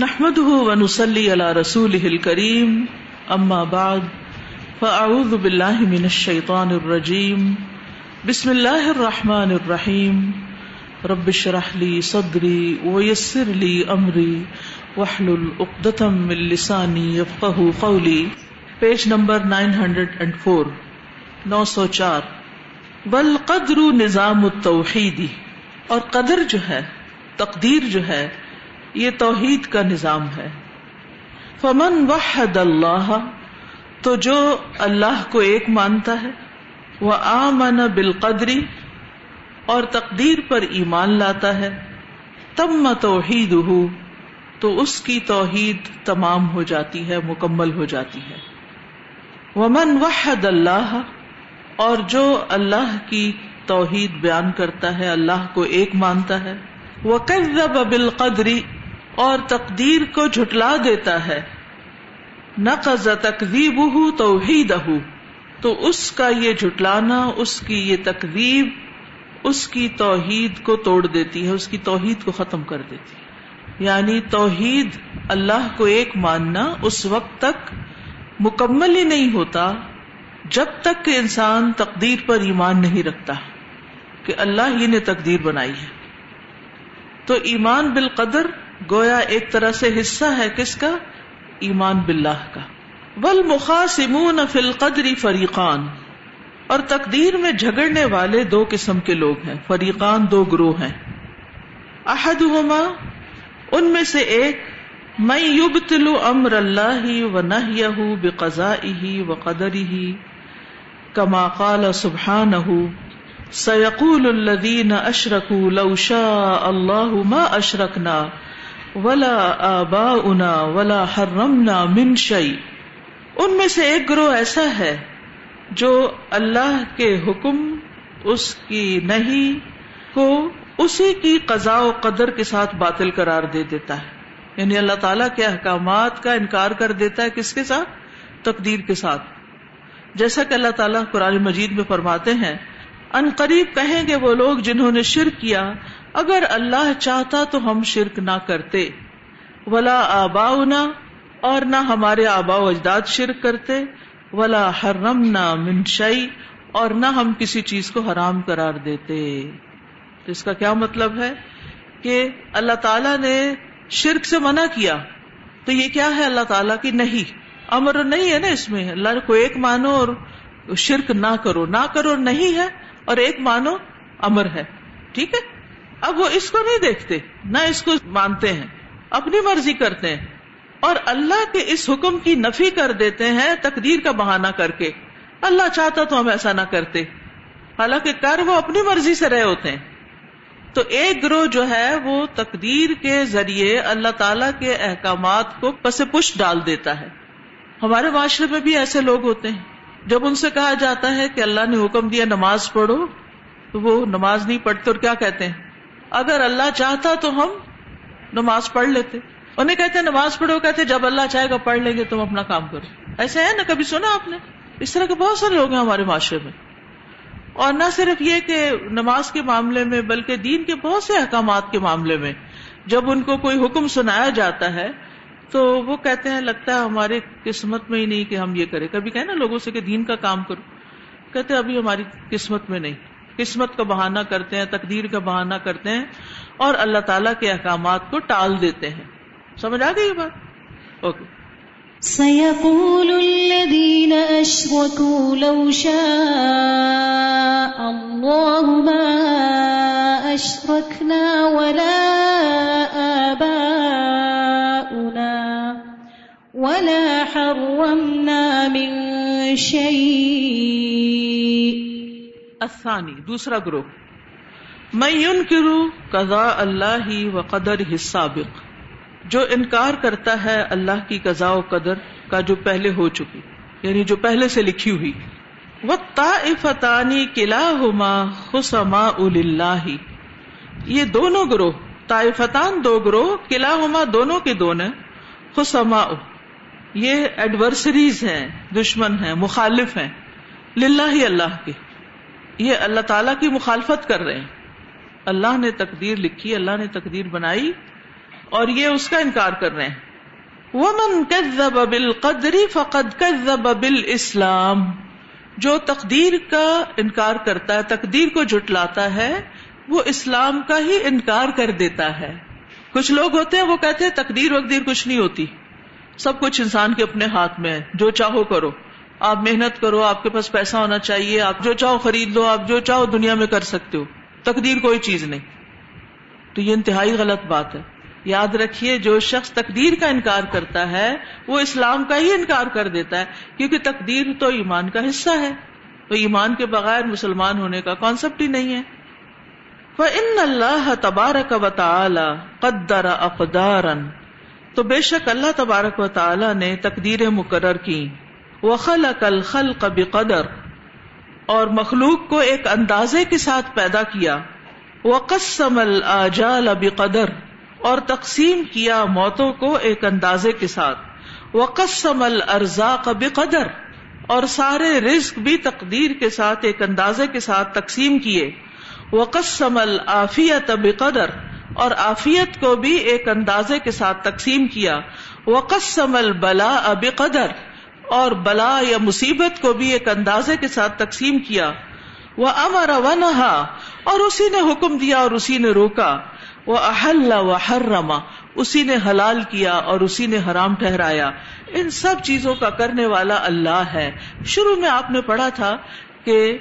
نحمده ونصلي على رسوله الكريم اما بعد فاعوذ بالله من الشيطان الرجيم. بسم الله الرحمن الرحيم. رب اشرح لي صدري ويسر لي امري واحلل عقدة من لساني يفقهوا قولي. پیج نمبر 904 904 بل قدر نظام التوحیدی، اور قدر جو ہے، تقدیر جو ہے یہ توحید کا نظام ہے۔ فمن وحد اللہ تو جو اللہ کو ایک مانتا ہے وہ آمن بالقدری اور تقدیر پر ایمان لاتا ہے، تم توحید ہو تو اس کی توحید تمام ہو جاتی ہے، مکمل ہو جاتی ہے۔ ومن وحد اللہ اور جو اللہ کی توحید بیان کرتا ہے، اللہ کو ایک مانتا ہے۔ وہ بالقدری اور تقدیر کو جھٹلا دیتا ہے۔ نقض تقدیب توحید تو اس کا یہ جھٹلانا، اس کی یہ تقدیب اس کی توحید کو توڑ دیتی ہے، اس کی توحید کو ختم کر دیتی ہے۔ یعنی توحید اللہ کو ایک ماننا اس وقت تک مکمل ہی نہیں ہوتا، جب تک کہ انسان تقدیر پر ایمان نہیں رکھتا کہ اللہ ہی نے تقدیر بنائی ہے۔ تو ایمان بالقدر گویا ایک طرح سے حصہ ہے کس کا؟ ایمان باللہ کا۔ بل مخاصمون فی القدر فریقان اور تقدیر میں جھگڑنے والے دو قسم کے لوگ ہیں۔ فریقان دو گروہ ہیں۔ احدہما، ان میں سے ایک میں یبتل امر اللہ و نہیہ بقضائہ و کما قال سبحانہ، سیقول الذین اشرکوا لو شاء اللہ ما اشرکنا۔ ولا آبا انا ولا حرمنا من شعی ان میں سے ایک گروہ ایسا ہے جو اللہ کے حکم، اس کی نہیں، کو اسی کی قضاء و قدر کے ساتھ باطل قرار دے دیتا ہے۔ یعنی اللہ تعالیٰ کے احکامات کا انکار کر دیتا ہے کس کے ساتھ؟ تقدیر کے ساتھ۔ جیسا کہ اللہ تعالیٰ قرآن مجید میں فرماتے ہیں، ان قریب کہیں گے وہ لوگ جنہوں نے شرک کیا اگر اللہ چاہتا تو ہم شرک نہ کرتے۔ ولا آبا اور نہ ہمارے آبا و اجداد شرک کرتے۔ ولا حرم نہ منشئی اور نہ ہم کسی چیز کو حرام قرار دیتے۔ تو اس کا کیا مطلب ہے؟ کہ اللہ تعالی نے شرک سے منع کیا۔ تو یہ کیا ہے اللہ تعالیٰ کی نہیں؟ امر نہیں ہے نا اس میں۔ اللہ کو ایک مانو اور شرک نہ کرو۔ نہ کرو نہیں ہے اور ایک مانو امر ہے۔ ٹھیک ہے؟ اب وہ اس کو نہیں دیکھتے، نہ اس کو مانتے ہیں، اپنی مرضی کرتے ہیں۔ اور اللہ کے اس حکم کی نفی کر دیتے ہیں تقدیر کا بہانہ کر کے۔ اللہ چاہتا تو ہم ایسا نہ کرتے، حالانکہ کر وہ اپنی مرضی سے رہے ہوتے ہیں۔ تو ایک گروہ جو ہے وہ تقدیر کے ذریعے اللہ تعالی کے احکامات کو پس پش ڈال دیتا ہے۔ ہمارے معاشرے میں بھی ایسے لوگ ہوتے ہیں۔ جب ان سے کہا جاتا ہے کہ اللہ نے حکم دیا نماز پڑھو، تو وہ نماز نہیں پڑھتے اور کیا کہتے ہیں؟ اگر اللہ چاہتا تو ہم نماز پڑھ لیتے۔ انہیں کہتے نماز پڑھو، کہتے جب اللہ چاہے گا پڑھ لیں گے تم اپنا کام کرو۔ ایسے ہے نا، کبھی سنا آپ نے؟ اس طرح کے بہت سارے لوگ ہیں ہمارے معاشرے میں۔ اور نہ صرف یہ کہ نماز کے معاملے میں، بلکہ دین کے بہت سے احکامات کے معاملے میں جب ان کو کوئی حکم سنایا جاتا ہے، تو وہ کہتے ہیں، لگتا ہے ہماری قسمت میں ہی نہیں کہ ہم یہ کریں۔ کبھی کہ نا لوگوں سے کہ دین کا کام کرو۔ کہتے ابھی ہماری قسمت میں نہیں۔ قسمت کا بہانہ کرتے ہیں، تقدیر کا بہانہ کرتے ہیں اور اللہ تعالیٰ کے احکامات کو ٹال دیتے ہیں۔ سمجھ آ گئی یہ بات؟ اوکے۔ سيقول الذين أشركوا لو شاء الله ما أشركنا ولا آباؤنا ولا حرمنا من شيء الثانی، دوسرا گروہ۔ میں یون کرو قضا اللہ ہی و قدر ہی سابق، جو انکار کرتا ہے اللہ کی قضاء و قدر کا جو پہلے ہو چکی یعنی جو پہلے سے لکھی ہوئی۔ وہ طافتانی قلعہ ہوما خسما اللہ یہ دونوں گروہ، طائفتان دو گروہ قلعہ ہوما دونوں کے دونوں خسما یہ ایڈورسریز ہیں، دشمن ہیں، مخالف ہیں۔ للہ ہی اللہ کے۔ یہ اللہ تعالیٰ کی مخالفت کر رہے ہیں۔ اللہ نے تقدیر لکھی، اللہ نے تقدیر بنائی اور یہ اس کا انکار کر رہے ہیں۔ ومن كذب بالقدر فقد كذب بالاسلام جو تقدیر کا انکار کرتا ہے، تقدیر کو جٹلاتا ہے، وہ اسلام کا ہی انکار کر دیتا ہے۔ کچھ لوگ ہوتے ہیں، وہ کہتے ہیں تقدیر وقدیر کچھ نہیں ہوتی۔ سب کچھ انسان کے اپنے ہاتھ میں ہے، جو چاہو کرو۔ آپ محنت کرو، آپ کے پاس پیسہ ہونا چاہیے، آپ جو چاہو خرید لو، آپ جو چاہو دنیا میں کر سکتے ہو۔ تقدیر کوئی چیز نہیں۔ تو یہ انتہائی غلط بات ہے۔ یاد رکھیے، جو شخص تقدیر کا انکار کرتا ہے، وہ اسلام کا ہی انکار کر دیتا ہے، کیونکہ تقدیر تو ایمان کا حصہ ہے۔ تو ایمان کے بغیر مسلمان ہونے کا کانسیپٹ ہی نہیں ہے۔ ان اللہ تبارک و تعالی قدر اقدارن تو بے شک اللہ تبارک و تعالی نے تقدیر مقرر کی وخلق الخلق بقدر۔ اور مخلوق کو ایک اندازے کے ساتھ پیدا کیا۔ وقسم الاجال بقدر۔ اور تقسیم کیا موتوں کو ایک اندازے کے ساتھ۔ وقسم الارزاق بقدر۔ اور سارے رزق بھی تقدیر کے ساتھ ایک اندازے کے ساتھ تقسیم کیے۔ وقسم العافیت بقدر۔ اور آفیت کو بھی ایک اندازے کے ساتھ تقسیم کیا۔ وقسم البلا بقدر۔ اور بلا یا مصیبت کو بھی ایک اندازے کے ساتھ تقسیم کیا۔ وہ امر و نہا اور اسی نے حکم دیا اور اسی نے روکا۔ وہ احل و حرما اسی نے حلال کیا اور اسی نے حرام ٹھہرایا۔ ان سب چیزوں کا کرنے والا اللہ ہے۔ شروع میں آپ نے پڑھا تھا کہ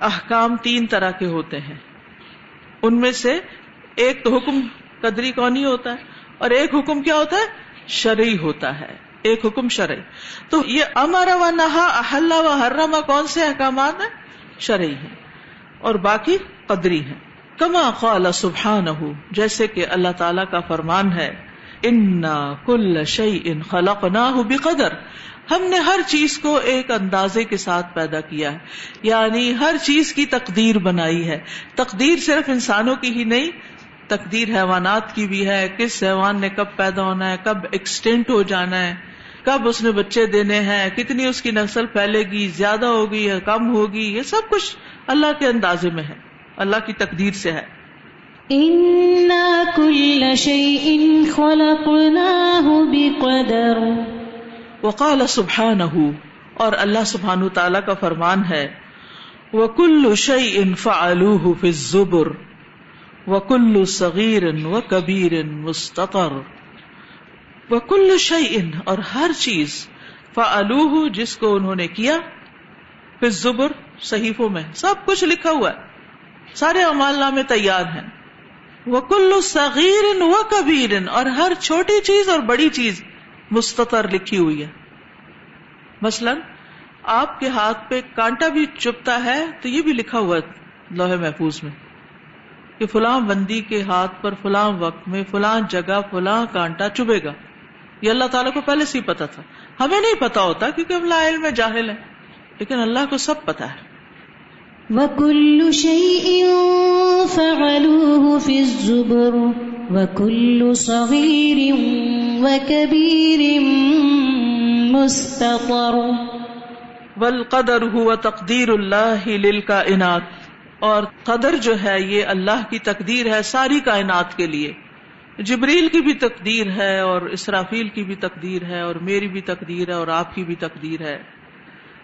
احکام تین طرح کے ہوتے ہیں۔ ان میں سے ایک تو حکم قدری کونی ہوتا ہے اور ایک حکم کیا ہوتا ہے؟ شرعی ہوتا ہے۔ ایک حکم شرعی۔ تو یہ امر و نہا احلہ و حرما کون سے احکامات ہیں؟ شرعی ہیں۔ اور باقی قدری ہیں۔ کما قال سبحانہ جیسے کہ اللہ تعالی کا فرمان ہے، انا کل شعی ان خلق نہ بقدر ہم نے ہر چیز کو ایک اندازے کے ساتھ پیدا کیا ہے۔ یعنی ہر چیز کی تقدیر بنائی ہے۔ تقدیر صرف انسانوں کی ہی نہیں، تقدیر حیوانات کی بھی ہے۔ کس حیوان نے کب پیدا ہونا ہے، کب ایکسٹینٹ ہو جانا ہے۔ کب اس نے بچے دینے ہیں کتنی اس کی نسل پھیلے گی زیادہ ہوگی یا کم ہوگی یہ سب کچھ اللہ کے اندازے میں ہے اللہ کی تقدیر سے ہے۔ وقال سبحان اور اللہ سبحان تعالی کا فرمان ہے وہ کلو شعی ان فعلوہ فی الزبر وکل صغیر و کبیر مستطر وکل شعی اور ہر چیز، فعلوہ، جس کو انہوں نے کیا پھر زبر صحیفوں میں، سب کچھ لکھا ہوا ہے۔ سارے امال نامے تیار ہیں۔ وہ کلو صغیر و کبیر، اور ہر چھوٹی چیز اور بڑی چیز مستطر لکھی ہوئی ہے۔ مثلا، آپ کے ہاتھ پہ کانٹا بھی چپتا ہے، تو یہ بھی لکھا ہوا ہے لوہے محفوظ میں، کہ فلاں بندی کے ہاتھ پر فلاں وقت میں، فلاں جگہ، فلاں کانٹا چبے گا۔ یہ اللہ تعالیٰ کو پہلے سے ہی پتا تھا۔ ہمیں نہیں پتا ہوتا کیونکہ ہم لا علم جاہل ہیں۔ لیکن اللہ کو سب پتا ہے۔ وَكُلُّ شَيْءٍ فَعَلُوهُ فِي الزُّبُرُ وَكُلُّ صَغِيرٍ وَكَبِيرٍ مُسْتَطَرُ والقدر هو تقدیر اللہ للکائنات اور قدر جو ہے یہ اللہ کی تقدیر ہے ساری کائنات کے لیے۔ جبریل کی بھی تقدیر ہے اور اسرافیل کی بھی تقدیر ہے اور میری بھی تقدیر ہے اور آپ کی بھی تقدیر ہے۔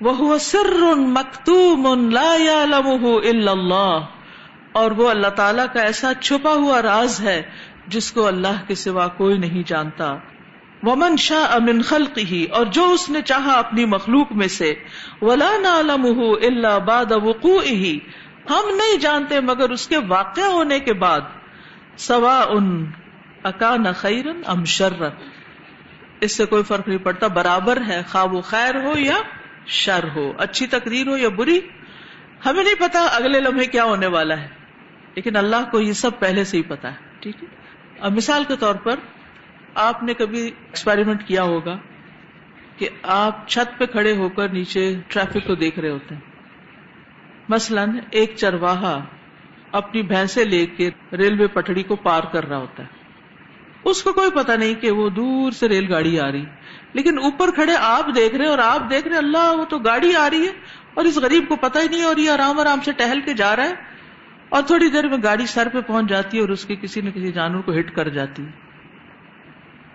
وہ سر مکتوم لا الا اللہ اور وہ اللہ تعالیٰ کا ایسا چھپا ہوا راز ہے جس کو اللہ کے سوا کوئی نہیں جانتا۔ ومن شاہ امن خلق ہی اور جو اس نے چاہا اپنی مخلوق میں سے۔ ولا نعلمہ الا بعد وقوع ہی ہم نہیں جانتے مگر اس کے واقع ہونے کے بعد۔ سوا ان اکان خیرن ام شرن؟ اس سے کوئی فرق نہیں پڑتا، برابر ہے، خواب و خیر ہو یا شر ہو، اچھی تقریر ہو یا بری، ہمیں نہیں پتا اگلے لمحے کیا ہونے والا ہے، لیکن اللہ کو یہ سب پہلے سے ہی پتا ہے۔ ٹھیک ہے؟ اب مثال کے طور پر آپ نے کبھی ایکسپیریمنٹ کیا ہوگا کہ آپ چھت پہ کھڑے ہو کر نیچے ٹریفک کو دیکھ رہے ہوتے ہیں۔ مثلاً ایک چرواہا اپنی بھینسیں لے کے ریلوے پٹڑی کو پار کر رہا ہوتا ہے۔ اس کو کوئی پتا نہیں کہ وہ دور سے ریل گاڑی آ رہی لیکن اوپر کھڑے آپ دیکھ رہے اور آپ دیکھ رہے اللہ، وہ تو گاڑی آ رہی ہے۔ اور اس غریب کو پتا ہی نہیں اور یہ آرام آرام سے ٹہل کے جا رہا ہے۔ اور تھوڑی دیر میں گاڑی سر پہ پہنچ جاتی ہے اور اس کے کسی نہ کسی جانور کو ہٹ کر جاتی ہے۔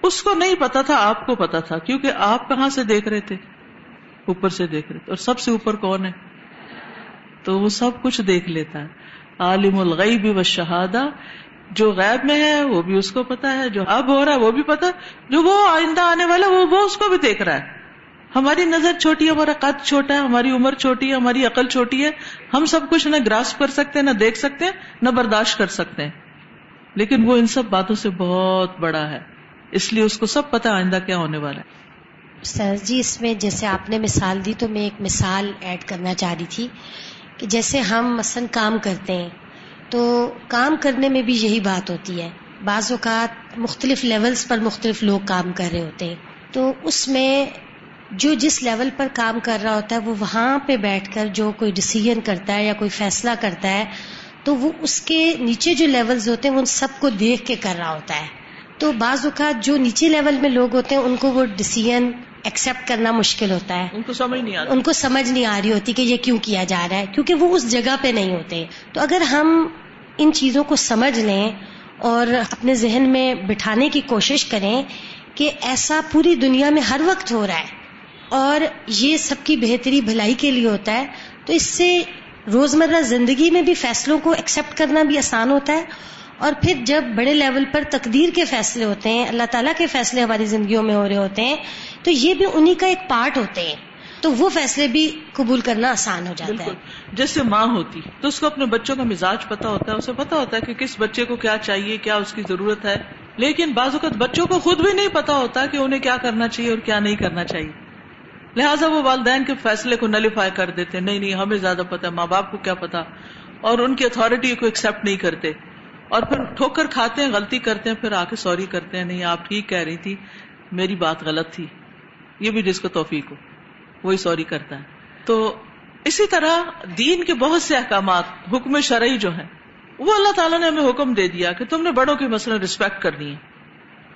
اس کو نہیں پتا تھا، آپ کو پتا تھا، کیونکہ آپ کہاں سے دیکھ رہے تھے؟ اوپر سے دیکھ رہے تھے۔ اور سب سے اوپر کون ہے؟ تو وہ سب کچھ دیکھ لیتا ہے۔ عالم الغیب و شہادہ جو غیب میں ہے وہ بھی اس کو پتا ہے، جو اب ہو رہا ہے وہ بھی پتا جو وہ آئندہ آنے والا وہ وہ اس کو بھی دیکھ رہا ہے۔ ہماری نظر چھوٹی ہے، ہمارا قد چھوٹا ہے، ہماری عمر چھوٹی ہے، ہماری عقل چھوٹی ہے۔ ہم سب کچھ نہ گراس کر سکتے ہیں نہ دیکھ سکتے ہیں نہ برداشت کر سکتے۔ ہیں لیکن وہ ان سب باتوں سے بہت بڑا ہے۔ اس لیے اس کو سب پتا آئندہ کیا ہونے والا ہے۔ سر جی اس میں جیسے آپ نے مثال دی تو میں ایک مثال ایڈ کرنا چاہ رہی تھی کہ جیسے ہم مثلاً کام کرتے ہیں تو کام کرنے میں بھی یہی بات ہوتی ہے۔ بعض اوقات مختلف لیولز پر مختلف لوگ کام کر رہے ہوتے ہیں۔ تو اس میں جو جس لیول پر کام کر رہا ہوتا ہے وہ وہاں پہ بیٹھ کر جو کوئی ڈسیزن کرتا ہے یا کوئی فیصلہ کرتا ہے تو وہ اس کے نیچے جو لیولز ہوتے ہیں وہ ان سب کو دیکھ کے کر رہا ہوتا ہے۔ تو بعض اوقات جو نیچے لیول میں لوگ ہوتے ہیں ان کو وہ ڈسیزن ایکسپٹ کرنا مشکل ہوتا ہے۔ ان کو سمجھ نہیں آتا ان کو سمجھ نہیں آ رہی ہوتی کہ یہ کیوں کیا جا رہا ہے کیونکہ وہ اس جگہ پہ نہیں ہوتے۔ تو اگر ہم ان چیزوں کو سمجھ لیں اور اپنے ذہن میں بٹھانے کی کوشش کریں کہ ایسا پوری دنیا میں ہر وقت ہو رہا ہے اور یہ سب کی بہتری بھلائی کے لیے ہوتا ہے، تو اس سے روزمرہ زندگی میں بھی فیصلوں کو ایکسپٹ کرنا بھی آسان ہوتا ہے اور پھر جب بڑے لیول پر تقدیر کے فیصلے ہوتے ہیں، اللہ تعالیٰ کے فیصلے ہماری زندگیوں میں ہو رہے ہوتے ہیں، تو یہ بھی انہی کا ایک پارٹ ہوتے ہیں۔ تو وہ فیصلے بھی قبول کرنا آسان ہو جاتا ہے۔ جیسے ماں ہوتی، تو اس کو اپنے بچوں کا مزاج پتا ہوتا ہے، اسے پتا ہوتا ہے کہ کس بچے کو کیا چاہیے، کیا اس کی ضرورت ہے۔ لیکن بعض اوقات بچوں کو خود بھی نہیں پتا ہوتا کہ انہیں کیا کرنا چاہیے اور کیا نہیں کرنا چاہیے۔ لہٰذا وہ والدین کے فیصلے کو نلیفائی کر دیتے، نہیں نہیں، ہمیں زیادہ پتا ماں باپ کو کیا پتا اور ان کی اتارٹی کو ایکسپٹ نہیں کرتے۔ اور پھر ٹھوکر کھاتے ہیں، غلطی کرتے ہیں، پھر آ کے سوری کرتے ہیں، نہیں، آپ ٹھیک کہہ رہی تھی، میری بات غلط تھی۔ یہ بھی جس کو توفیق ہو۔ وہی سوری کرتا ہے۔ تو اسی طرح دین کے بہت سے احکامات، حکم شرعی جو ہیں، وہ اللہ تعالیٰ نے ہمیں حکم دے دیا کہ تم نے بڑوں کی مثلاً رسپیکٹ کرنی ہے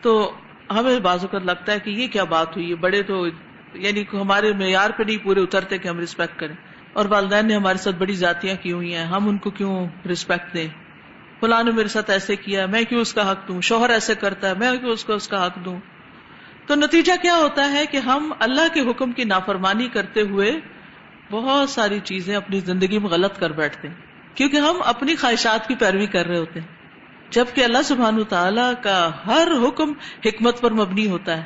تو ہمیں بازو کا لگتا ہے کہ یہ کیا بات ہوئی ہے بڑے تو یعنی ہمارے معیار پہ نہیں پورے اترتے کہ ہم رسپیکٹ کریں۔ اور والدین نے ہمارے ساتھ بڑی ذاتیاں کی ہوئی ہیں، ہم ان کو کیوں رسپیکٹ دیں؟ فلاں نے میرے ساتھ ایسے کیا، میں کیوں اس کا حق دوں؟ شوہر ایسے کرتا ہے، میں کیوں اس کو اس کا حق دوں؟ تو نتیجہ کیا ہوتا ہے کہ ہم اللہ کے حکم کی نافرمانی کرتے ہوئے بہت ساری چیزیں اپنی زندگی میں غلط کر بیٹھتے ہیں۔ کیونکہ ہم اپنی خواہشات کی پیروی کر رہے ہوتے ہیں۔ جبکہ اللہ سبحان تعالی کا ہر حکم حکمت پر مبنی ہوتا ہے۔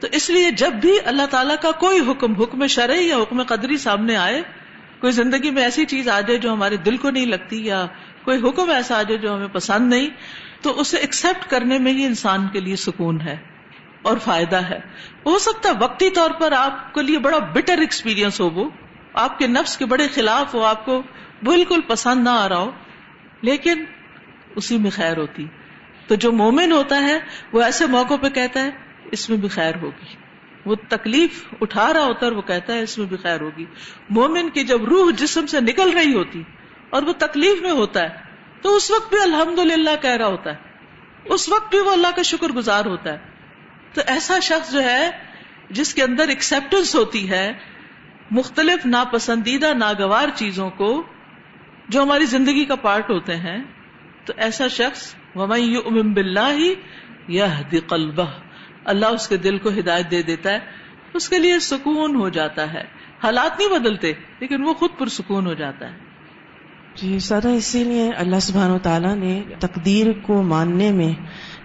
تو اس لیے جب بھی اللہ تعالیٰ کا کوئی حکم حکم شرعی یا حکم قدری سامنے آئے، کوئی زندگی میں ایسی چیز آ جائے جو ہمارے دل کو نہیں لگتی یا کوئی حکم ایسا آ جائے جو ہمیں پسند نہیں، تو اسے ایکسپٹ کرنے میں ہی انسان کے لیے سکون ہے۔ اور فائدہ ہے۔ ہو سکتا ہے وقتی طور پر آپ کے لیے بڑا بٹر ایکسپیرئنس ہو وہ۔ آپ کے نفس کے بڑے خلاف ہو، آپ کو بالکل پسند نہ آ رہا ہو، لیکن اسی میں خیر ہوتی۔ تو جو مومن ہوتا ہے، وہ ایسے موقع پہ کہتا ہے، اس میں بھی خیر ہوگی۔ وہ تکلیف اٹھا رہا ہوتا ہے وہ کہتا ہے، اس میں بھی خیر ہوگی۔ مومن کی جب روح جسم سے نکل رہی ہوتی اور وہ تکلیف میں ہوتا ہے، تو اس وقت بھی الحمد للہ کہہ رہا ہوتا ہے۔ اس وقت بھی وہ اللہ کا شکر گزار ہوتا ہے۔ تو ایسا شخص جو ہے جس کے اندر ایکسپٹینس ہوتی ہے، مختلف ناپسندیدہ، ناگوار چیزوں کو جو ہماری زندگی کا پارٹ ہوتے ہیں، تو ایسا شخص ومئی امم بلّہ ہی یہ قلبہ اللہ اس کے دل کو ہدایت دے دیتا ہے، اس کے لیے سکون ہو جاتا ہے۔ حالات نہیں بدلتے، لیکن وہ خود پرسکون ہو جاتا ہے۔ جی سادہ اسی لیے اللہ سبحان و تعالیٰ نے تقدیر کو ماننے میں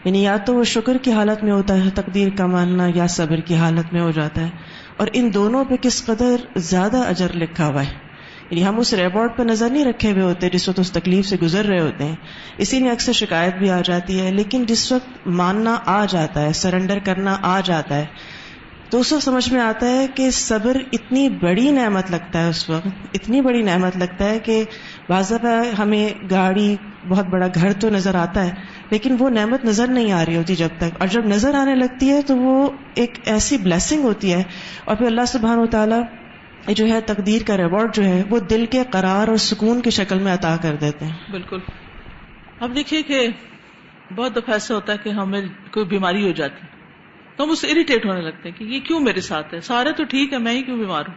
یعنی یا تو وہ شکر کی حالت میں ہوتا ہے، تقدیر کا ماننا یا صبر کی حالت میں ہو جاتا ہے۔ اور ان دونوں پہ کس قدر زیادہ اجر لکھا ہوا ہے۔ یعنی ہم اس ریبارڈ پہ نظر نہیں رکھے ہوئے ہوتے جس وقت اس تکلیف سے گزر رہے ہوتے ہیں۔ اسی لیے اکثر شکایت بھی آ جاتی ہے، لیکن جس وقت ماننا آ جاتا ہے، سرنڈر کرنا آ جاتا ہے، تو اس وقت سمجھ میں آتا ہے کہ صبر اتنی بڑی نعمت لگتا ہے اس وقت۔ اتنی بڑی نعمت لگتا ہے کہ واضح ہمیں گاڑی، بہت بڑا گھر تو نظر آتا ہے لیکن وہ نعمت نظر نہیں آ رہی ہوتی جب تک اور جب نظر آنے لگتی ہے تو وہ ایک ایسی بلیسنگ ہوتی ہے اور پھر اللہ سبحان و تعالیٰ جو ہے تقدیر کا ریوارڈ جو ہے وہ دل کے قرار اور سکون کی شکل میں عطا کر دیتے ہیں۔ بالکل۔ اب دیکھیے کہ بہت دفعہ ایسا ہوتا ہے کہ ہمیں کوئی بیماری ہو جاتی تو ہم اس سے اریٹیٹ ہونے لگتے ہیں کہ یہ کیوں میرے ساتھ ہے؟ سارے تو ٹھیک ہے میں ہی کیوں بیمار ہوں؟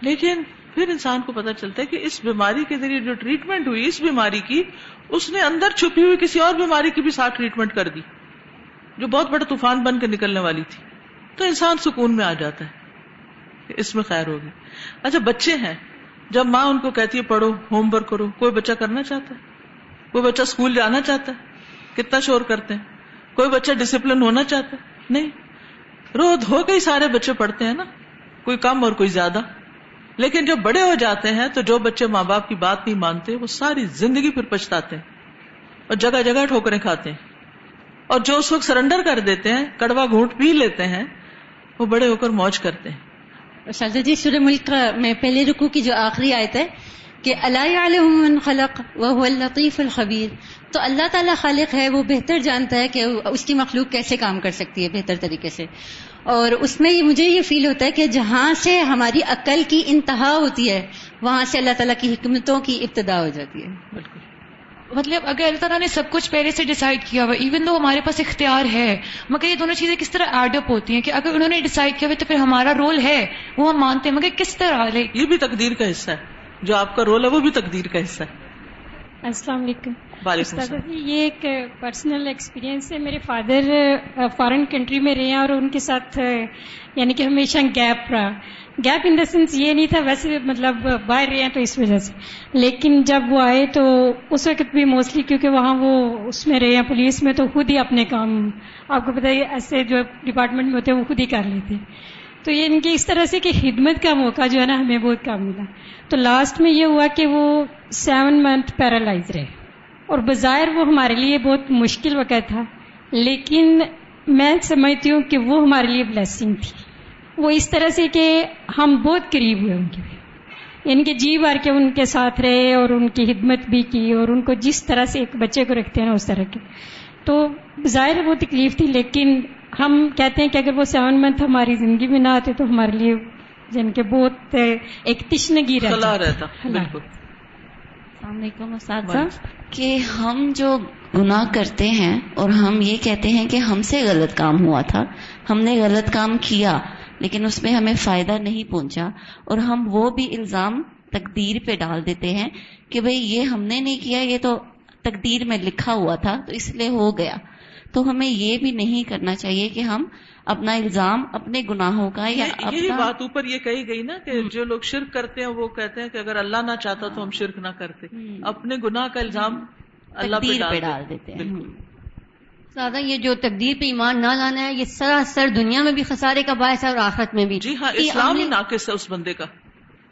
لیکن پھر انسان کو پتا چلتا ہے کہ اس بیماری کے ذریعے جو ٹریٹمنٹ ہوئی، اس بیماری کی، اس نے اندر چھپی ہوئی کسی اور بیماری کی بھی ساتھ ٹریٹمنٹ کر دی، جو بہت بڑا طوفان بن کے نکلنے والی تھی۔ تو انسان سکون میں آ جاتا ہے کہ اس میں خیر ہوگی۔ اچھا بچے ہیں۔ جب ماں ان کو کہتی ہے، پڑھو ہوم ورک کرو، کوئی بچہ کرنا چاہتا ہے؟ کوئی بچہ اسکول جانا چاہتا ہے؟ کتنا شور کرتے ہیں؟ کوئی بچہ ڈسپلن ہونا چاہتا ہے؟ نہیں۔ رو دھو کے ہی سارے بچے پڑھتے ہیں نا۔ کوئی کم اور کوئی زیادہ۔ لیکن جب بڑے ہو جاتے ہیں تو جو بچے ماں باپ کی بات نہیں مانتے، وہ ساری زندگی پھر پچھتاتے ہیں اور جگہ جگہ ٹھوکریں کھاتے ہیں۔ اور جو اس وقت سرنڈر کر دیتے ہیں، کڑوا گھونٹ پی لیتے ہیں، وہ بڑے ہو کر موج کرتے ہیں۔ شاہجہ جی سورہ ملک میں پہلے رکو کی جو آخری آیت ہے کہ اللہ علیہ خلق وہ الطیف الخبیر۔ تو اللہ تعالیٰ خالق ہے، وہ بہتر جانتا ہے کہ اس کی مخلوق کیسے کام کر سکتی ہے، بہتر طریقے سے۔ اور اس میں مجھے یہ فیل ہوتا ہے کہ جہاں سے ہماری عقل کی انتہا ہوتی ہے وہاں سے اللہ تعالیٰ کی حکمتوں کی ابتدا ہو جاتی ہے۔ بالکل۔ مطلب اگر اللہ تعالیٰ نے سب کچھ پہلے سے ڈیسائیڈ کیا ہوا ایون دو ہمارے پاس اختیار ہے مگر یہ دونوں چیزیں کس طرح ایڈ اپ ہوتی ہیں کہ اگر انہوں نے ڈیسائیڈ کیا ہوا تو پھر ہمارا رول ہے وہ ہم مانتے ہیں مگر کس طرح یہ بھی تقدیر کا حصہ ہے۔ جو آپ کا رول ہے وہ بھی تقدیر کا حصہ ہے۔ السلام علیکم۔ جی یہ ایک پرسنل ایکسپیرینس ہے۔ میرے فادر فارن کنٹری میں رہے ہیں اور ان کے ساتھ یعنی کہ ہمیشہ گیپ رہا۔ گیپ ان دا سینس یہ نہیں تھا ویسے مطلب باہر رہے ہیں تو اس وجہ سے۔ لیکن جب وہ آئے تو اس وقت بھی موسٹلی کیونکہ وہاں وہ اس میں رہے ہیں پولیس میں تو خود ہی اپنے کام آپ کو بتائیے ایسے جو ڈپارٹمنٹ میں ہوتے ہیں وہ خود ہی کر لیتے۔ تو یہ ان کی اس طرح سے کہ خدمت کا موقع جو ہے نا، ہمیں بہت کام ملا۔ تو لاسٹ میں یہ ہوا کہ وہ سیون منتھ پیرالائز رہے۔ اور بظاہر وہ ہمارے لیے بہت مشکل وقت تھا، لیکن میں سمجھتی ہوں کہ وہ ہمارے لیے بلیسنگ تھی۔ وہ اس طرح سے کہ ہم بہت قریب ہوئے ان کے یعنی کہ جی بار کے ان کے ساتھ رہے اور ان کی خدمت بھی کی اور ان کو جس طرح سے ایک بچے کو رکھتے ہیں نا، اس طرح کے۔ تو ظاہر وہ تکلیف تھی، لیکن ہم کہتے ہیں کہ اگر وہ سیون منتھ ہماری زندگی میں نہ آتے تو ہمارے لیے جن کے بہت ایک تشنگی رہتا۔ بالکل۔ السلام علیکم اساتذہ کہ ہم جو گناہ کرتے ہیں اور ہم یہ کہتے ہیں کہ ہم سے غلط کام ہوا تھا ہم نے غلط کام کیا لیکن اس میں ہمیں فائدہ نہیں پہنچا اور ہم وہ بھی الزام تقدیر پہ ڈال دیتے ہیں کہ بھئی یہ ہم نے نہیں کیا یہ تو تقدیر میں لکھا ہوا تھا تو اس لیے ہو گیا۔ تو ہمیں یہ بھی نہیں کرنا چاہیے کہ ہم اپنا الزام اپنے گناہوں کا یا یہی بات اوپر یہ کہی گئی نا کہ جو لوگ شرک کرتے ہیں وہ کہتے ہیں کہ اگر اللہ نہ چاہتا تو ہم شرک نہ کرتے۔ اپنے گناہ کا الزام اللہ پہ ڈال دیتے ہیں۔ زیادہ یہ جو تقدیر پہ ایمان نہ لانا ہے یہ سراسر دنیا میں بھی خسارے کا باعث ہے اور آخرت میں بھی۔ جی ہاں اسلام ہی ناقص ہے اس بندے کا۔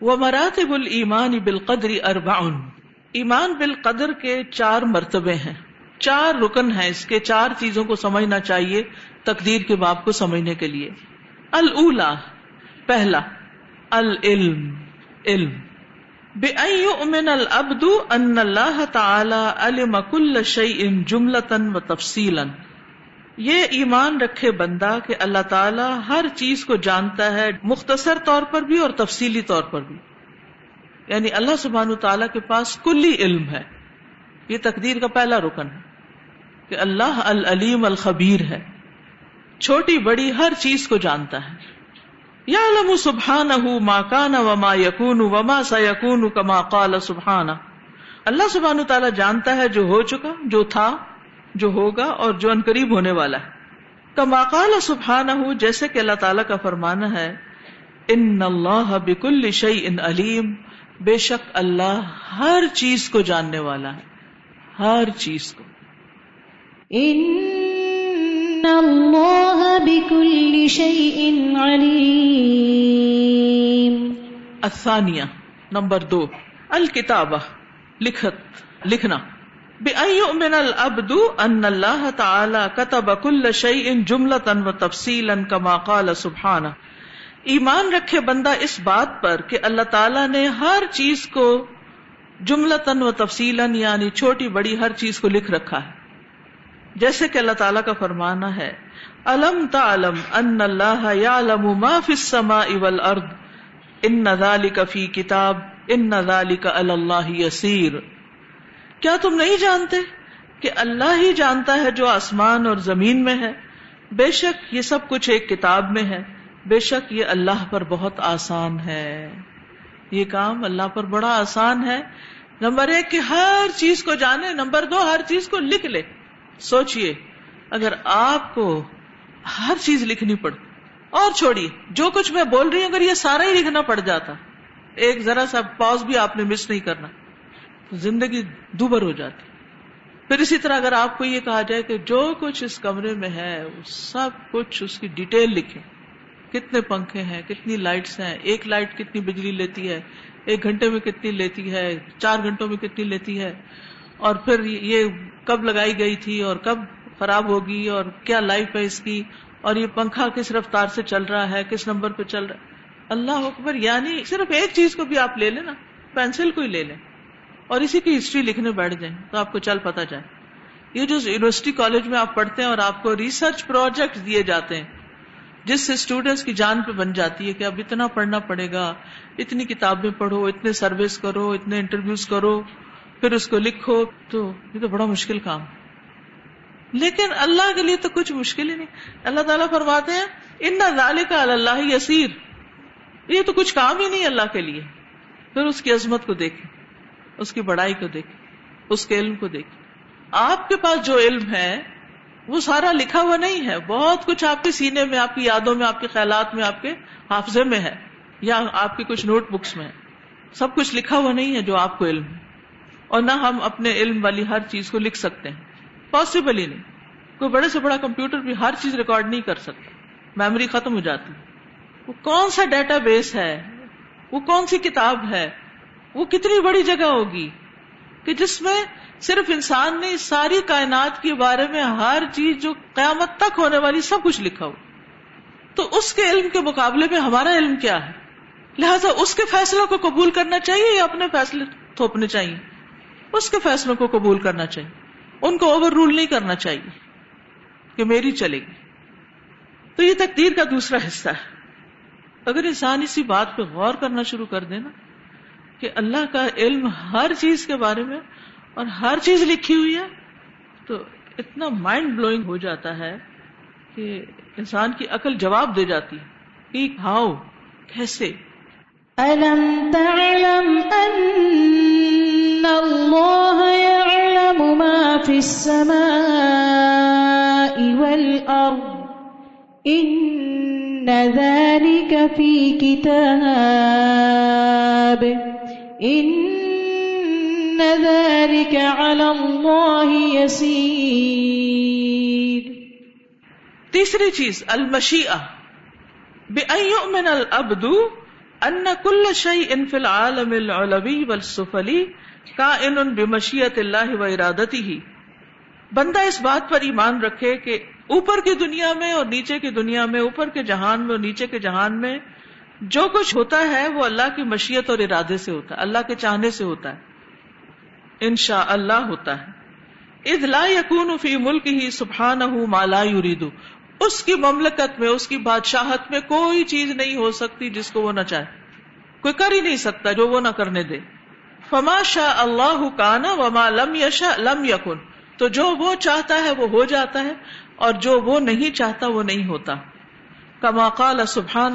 وہ مراتب المان بالقدر اربع ایمان بالقدر کے چار مرتبے ہیں۔ چار رکن ہیں اس کے، چار چیزوں کو سمجھنا چاہیے تقدیر کے باپ کو سمجھنے کے لیے۔ اللہ پہلا، العلم، علم۔ بے امن العبد ان اللہ تعالی علم کل شعی جملتن و تفصیل یہ ایمان رکھے بندہ کہ اللہ تعالیٰ ہر چیز کو جانتا ہے مختصر طور پر بھی اور تفصیلی طور پر بھی۔ یعنی اللہ سبحان تعالیٰ کے پاس کلی علم ہے۔ یہ تقدیر کا پہلا رکن ہے۔ کہ اللہ العلیم الخبیر ہے۔ چھوٹی بڑی ہر چیز کو جانتا ہے۔ یا لم سبحان ما کان وما یقون وما سا یقون کما قال سبحان اللہ سبحان تعالیٰ جانتا ہے جو ہو چکا، جو تھا، جو ہوگا اور جو ان قریب ہونے والا ہے۔ کما قال سبحان جیسے کہ اللہ تعالیٰ کا فرمانا ہے، ان اللہ بک الشعی ان علیم۔ بے شک اللہ ہر چیز کو جاننے والا ہے۔ ہر چیز کو۔ ان اللہ بكل شيء علیم الثانیہ، نمبر دو، الکتابہ، لکھت، لکھنا۔ بأن العبد ان اللہ تعالی كتب كل شيء جملة و تفصیلا كما قال سبحانہ۔ ایمان رکھے بندہ اس بات پر کہ اللہ تعالیٰ نے ہر چیز کو جملتن و تفصیل یعنی چھوٹی بڑی ہر چیز کو لکھ رکھا ہے۔ جیسے کہ اللہ تعالیٰ کا فرمانا ہے، الم تعلم ان اللہ یعلم ما فی السماء والارض، ان ذالک فی کتاب، ان ذالک علی اللہ یسیر۔ کیا تم نہیں جانتے کہ اللہ ہی جانتا ہے جو آسمان اور زمین میں ہے؟ بے شک یہ سب کچھ ایک کتاب میں ہے۔ بے شک یہ اللہ پر بہت آسان ہے۔ یہ کام اللہ پر بڑا آسان ہے۔ نمبر ایک کہ ہر چیز کو جانے، نمبر دو ہر چیز کو لکھ لے۔ سوچئے، اگر آپ کو ہر چیز لکھنی پڑ، اور چھوڑیے، جو کچھ میں بول رہی ہوں، اگر یہ سارا ہی لکھنا پڑ جاتا، ایک ذرا سا پاز بھی آپ نے مس نہیں کرنا، زندگی دوبر ہو جاتی۔ پھر اسی طرح اگر آپ کو یہ کہا جائے کہ جو کچھ اس کمرے میں ہے، سب کچھ اس کی ڈیٹیل لکھیں۔ کتنے پنکھے ہیں، کتنی لائٹس ہیں، ایک لائٹ کتنی بجلی لیتی ہے، ایک گھنٹے میں کتنی لیتی ہے، چار گھنٹوں میں کتنی لیتی ہے، اور پھر یہ کب لگائی گئی تھی اور کب خراب ہوگی اور کیا لائف ہے اس کی اور یہ پنکھا کس رفتار سے چل رہا ہے، کس نمبر پہ چل رہا ہے؟ اللہ اکبر یعنی صرف ایک چیز کو بھی آپ لے لیں نا پینسل کو ہی لے لیں۔ اور اسی کی ہسٹری لکھنے بیٹھ جائیں تو آپ کو چل پتا جائے۔ یہ جو یونیورسٹی کالج میں آپ پڑھتے ہیں اور آپ کو ریسرچ پروجیکٹ دیے جاتے ہیں، جس سے اسٹوڈینٹس کی جان پہ بن جاتی ہے کہ اب اتنا پڑھنا پڑے گا، اتنی کتابیں پڑھو، اتنے سروس کرو، اتنے انٹرویوز کرو۔ پھر اس کو لکھو، تو یہ تو بڑا مشکل کام لیکن اللہ کے لیے تو کچھ مشکل ہی نہیں۔ اللہ تعالیٰ فرماتے ہیں، ان نہ کا اللہ یسیر یہ تو کچھ کام ہی نہیں اللہ کے لیے۔ پھر اس کی عظمت کو دیکھیں، اس کی بڑائی کو دیکھیں، اس کے علم کو دیکھیں۔ آپ کے پاس جو علم ہے، وہ سارا لکھا ہوا نہیں ہے۔ بہت کچھ آپ کے سینے میں، آپ کی یادوں میں، آپ کے خیالات میں، آپ کے حافظے میں ہے، یا آپ کی کچھ نوٹ بکس میں ہے۔ سب کچھ لکھا ہوا نہیں ہے جو آپ کو علم ہے۔ اور نہ ہم اپنے علم والی ہر چیز کو لکھ سکتے ہیں۔ پاسبل ہی نہیں۔ کوئی بڑے سے بڑا کمپیوٹر بھی ہر چیز ریکارڈ نہیں کر سکتا۔ میموری ختم ہو جاتی۔ وہ کون سا ڈیٹا بیس ہے؟ وہ کون سی کتاب ہے؟ وہ کتنی بڑی جگہ ہوگی؟ کہ جس میں صرف انسان نے ساری کائنات کے بارے میں ہر چیز جو قیامت تک ہونے والی سب کچھ لکھا ہو۔ تو اس کے علم کے مقابلے میں ہمارا علم کیا ہے؟ لہذا اس کے فیصلوں کو قبول کرنا چاہیے یا اپنے فیصلے تھوپنے چاہیے؟ اس کے فیصلوں کو قبول کرنا چاہیے۔ ان کو اوور رول نہیں کرنا چاہیے کہ میری چلے گی۔ تو یہ تقدیر کا دوسرا حصہ ہے۔ اگر انسان اسی بات پہ غور کرنا شروع کر دے نا کہ اللہ کا علم ہر چیز کے بارے میں اور ہر چیز لکھی ہوئی ہے، تو اتنا مائنڈ بلوئنگ ہو جاتا ہے کہ انسان کی عقل جواب دے جاتی ہے۔ ہاؤ، کیسے؟ تعلم ان اللہ يعلم ما في السماء والارض ان ذلك في كتاب ان ذلك على الله يسير تیسری چیز، المشیئہ۔ بأن يؤمن العبد ان كل شيء في العالم العلوي والسفلي كائن بمشیت اللہ و ارادتی ہی۔ بندہ اس بات پر ایمان رکھے کہ اوپر کی دنیا میں اور نیچے کی دنیا میں، اوپر کے جہان میں اور نیچے کے جہان میں جو کچھ ہوتا ہے وہ اللہ کی مشیت اور ارادے سے ہوتا ہے، اللہ کے چاہنے سے ہوتا ہے۔ ان شاء اللہ ہوتا ہے۔ لا یقون فی ملک ہی سبحان مالا یریدو اس کی مملکت میں، اس کی بادشاہت میں کوئی چیز نہیں ہو سکتی جس کو وہ نہ چاہے۔ کوئی کر ہی نہیں سکتا جو وہ نہ کرنے دے۔ فما شاہ اللہ کانا وما لم یشا لم یقن تو جو وہ چاہتا ہے وہ ہو جاتا ہے اور جو وہ نہیں چاہتا وہ نہیں ہوتا۔ کما قال سبحان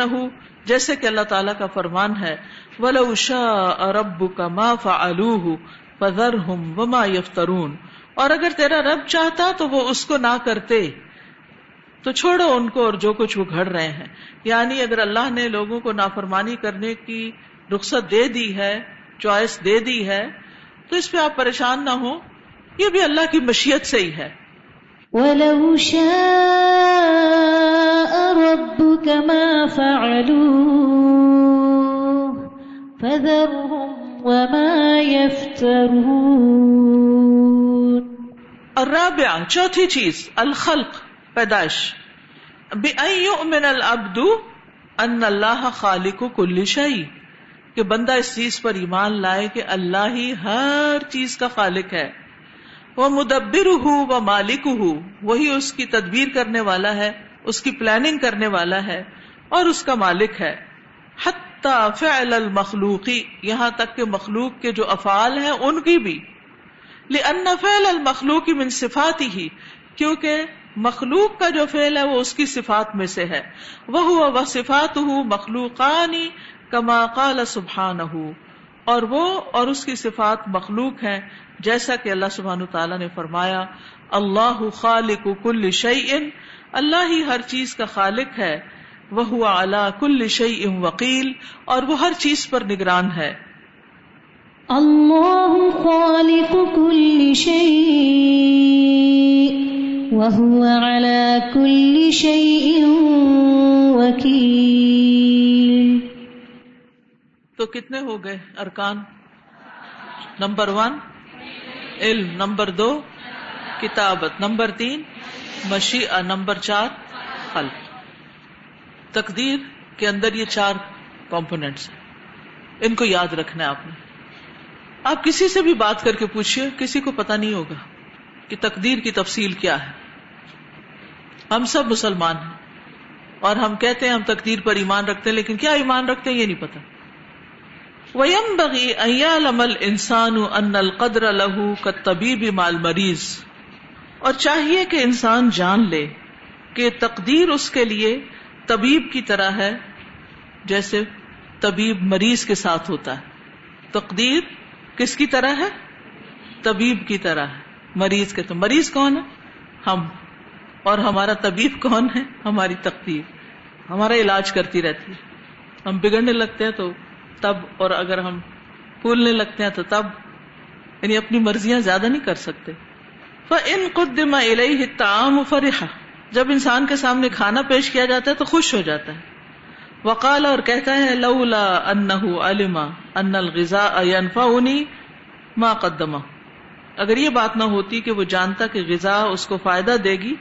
جیسے کہ اللہ تعالیٰ کا فرمان ہے، ولو شاء ربك ما فعلوه پذر ہم وما یفترون اور اگر تیرا رب چاہتا تو وہ اس کو نہ کرتے۔ تو چھوڑو ان کو اور جو کچھ وہ گھڑ رہے ہیں۔ یعنی اگر اللہ نے لوگوں کو نافرمانی کرنے کی رخصت دے دی ہے چوائس دے دی ہے تو اس پہ آپ پریشان نہ ہو یہ بھی اللہ کی مشیت سے ہی ہے۔ وَلَوْ شَاءَ رَبُّكَ مَا فَعَلُوهُ فَذَرْهُمْ الرابع چوتھی چیز الخلق پیدائش۔ من العبد ان اللہ خالق کل شعی کہ بندہ اس چیز پر ایمان لائے کہ اللہ ہی ہر چیز کا خالق ہے۔ وہ مدبر ہو وہ مالک ہو وہی اس کی تدبیر کرنے والا ہے، اس کی پلاننگ کرنے والا ہے اور اس کا مالک ہے۔ حت فعل المخلوقی، یہاں تک کہ مخلوق کے جو افعال ہیں ان کی بھی۔ لأن فعل المخلوق من صفات ہی کیونکہ مخلوق کا جو فعل ہے وہ اس کی صفات میں سے ہے۔ وہ وہ صفات ہوں مخلوقانی کما قال سبحان اور وہ اور اس کی صفات مخلوق ہیں، جیسا کہ اللہ سبحان تعالیٰ نے فرمایا، اللہ خالق کل شعی اللہ ہی ہر چیز کا خالق ہے وہ اعلیٰ کل شعی وکیل اور وہ ہر چیز پر نگران ہے۔ اللہ خالق كل شيء وهو على كل شيء تو کتنے ہو گئے ارکان؟ نمبر ون، علم. نمبر دو، کتابت. نمبر تین مشیع نمبر چار، خلق. تقدیر کے اندر یہ چار کمپونیٹس ہیں۔ ان کو یاد رکھنا ہے آپ نے۔ آپ کسی سے بھی بات کر کے پوچھیے کسی کو پتا نہیں ہوگا کہ تقدیر کی تفصیل کیا ہے۔ ہم سب مسلمان ہیں اور ہم کہتے ہیں ہم تقدیر پر ایمان رکھتے ہیں، لیکن کیا ایمان رکھتے ہیں یہ نہیں پتا ویم بغی ایالمل انسان ان القدر لہو کا طبیب مال مریض اور چاہیے کہ انسان جان لے کہ تقدیر اس کے لیے طبیب کی طرح ہے، جیسے طبیب مریض کے ساتھ ہوتا ہے۔ تقدیر کس کی طرح ہے؟ طبیب کی طرح ہے۔ مریض کے تو مریض کون ہے؟ ہم۔ اور ہمارا طبیب کون ہے؟ ہماری تقدیر۔ ہمارا علاج کرتی رہتی ہے۔ ہم بگڑنے لگتے ہیں تو تب اور اگر ہم پھولنے لگتے ہیں تو تب یعنی اپنی مرضیاں زیادہ نہیں کر سکتے۔ ان قدم تعام فرحا جب انسان کے سامنے کھانا پیش کیا جاتا ہے تو خوش ہو جاتا ہے۔ وقال اور کہتا ہے، لولا انہ علما ان الغذا ينفعني ما قدمہ اگر یہ بات نہ ہوتی کہ وہ جانتا کہ غذا اس کو فائدہ دے گی،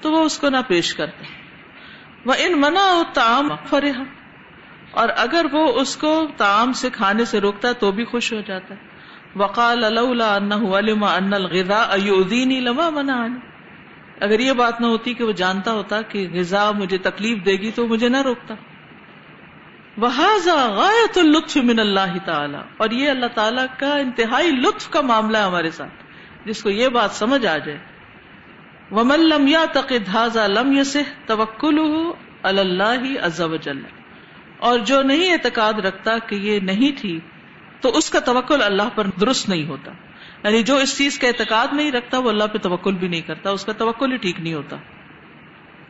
تو وہ اس کو نہ پیش کرتا۔ وہ ان منا تعام فرح۔ اور اگر وہ اس کو تعام سے کھانے سے روکتا ہے تو بھی خوش ہو جاتا ہے۔ وقال لولا انہ علما ان الغذا ایؤذینی لما منعني اگر یہ بات نہ ہوتی کہ وہ جانتا ہوتا کہ غذا مجھے تکلیف دے گی تو مجھے نہ روکتا۔ غایت الطف من اللہ تعالی۔ اور یہ اللہ تعالیٰ کا انتہائی لطف کا معاملہ ہے ہمارے ساتھ۔ جس کو یہ بات سمجھ آ جائے۔ ومن لم يعتقد هذا لم يصح توكله على الله عز وجل اور جو نہیں اعتقاد رکھتا کہ یہ نہیں تھی، تو اس کا توکل اللہ پر درست نہیں ہوتا۔ یعنی جو اس چیز کا اعتقاد نہیں رکھتا، وہ اللہ پہ توکل بھی نہیں کرتا، اس کا توکل ہی ٹھیک نہیں ہوتا۔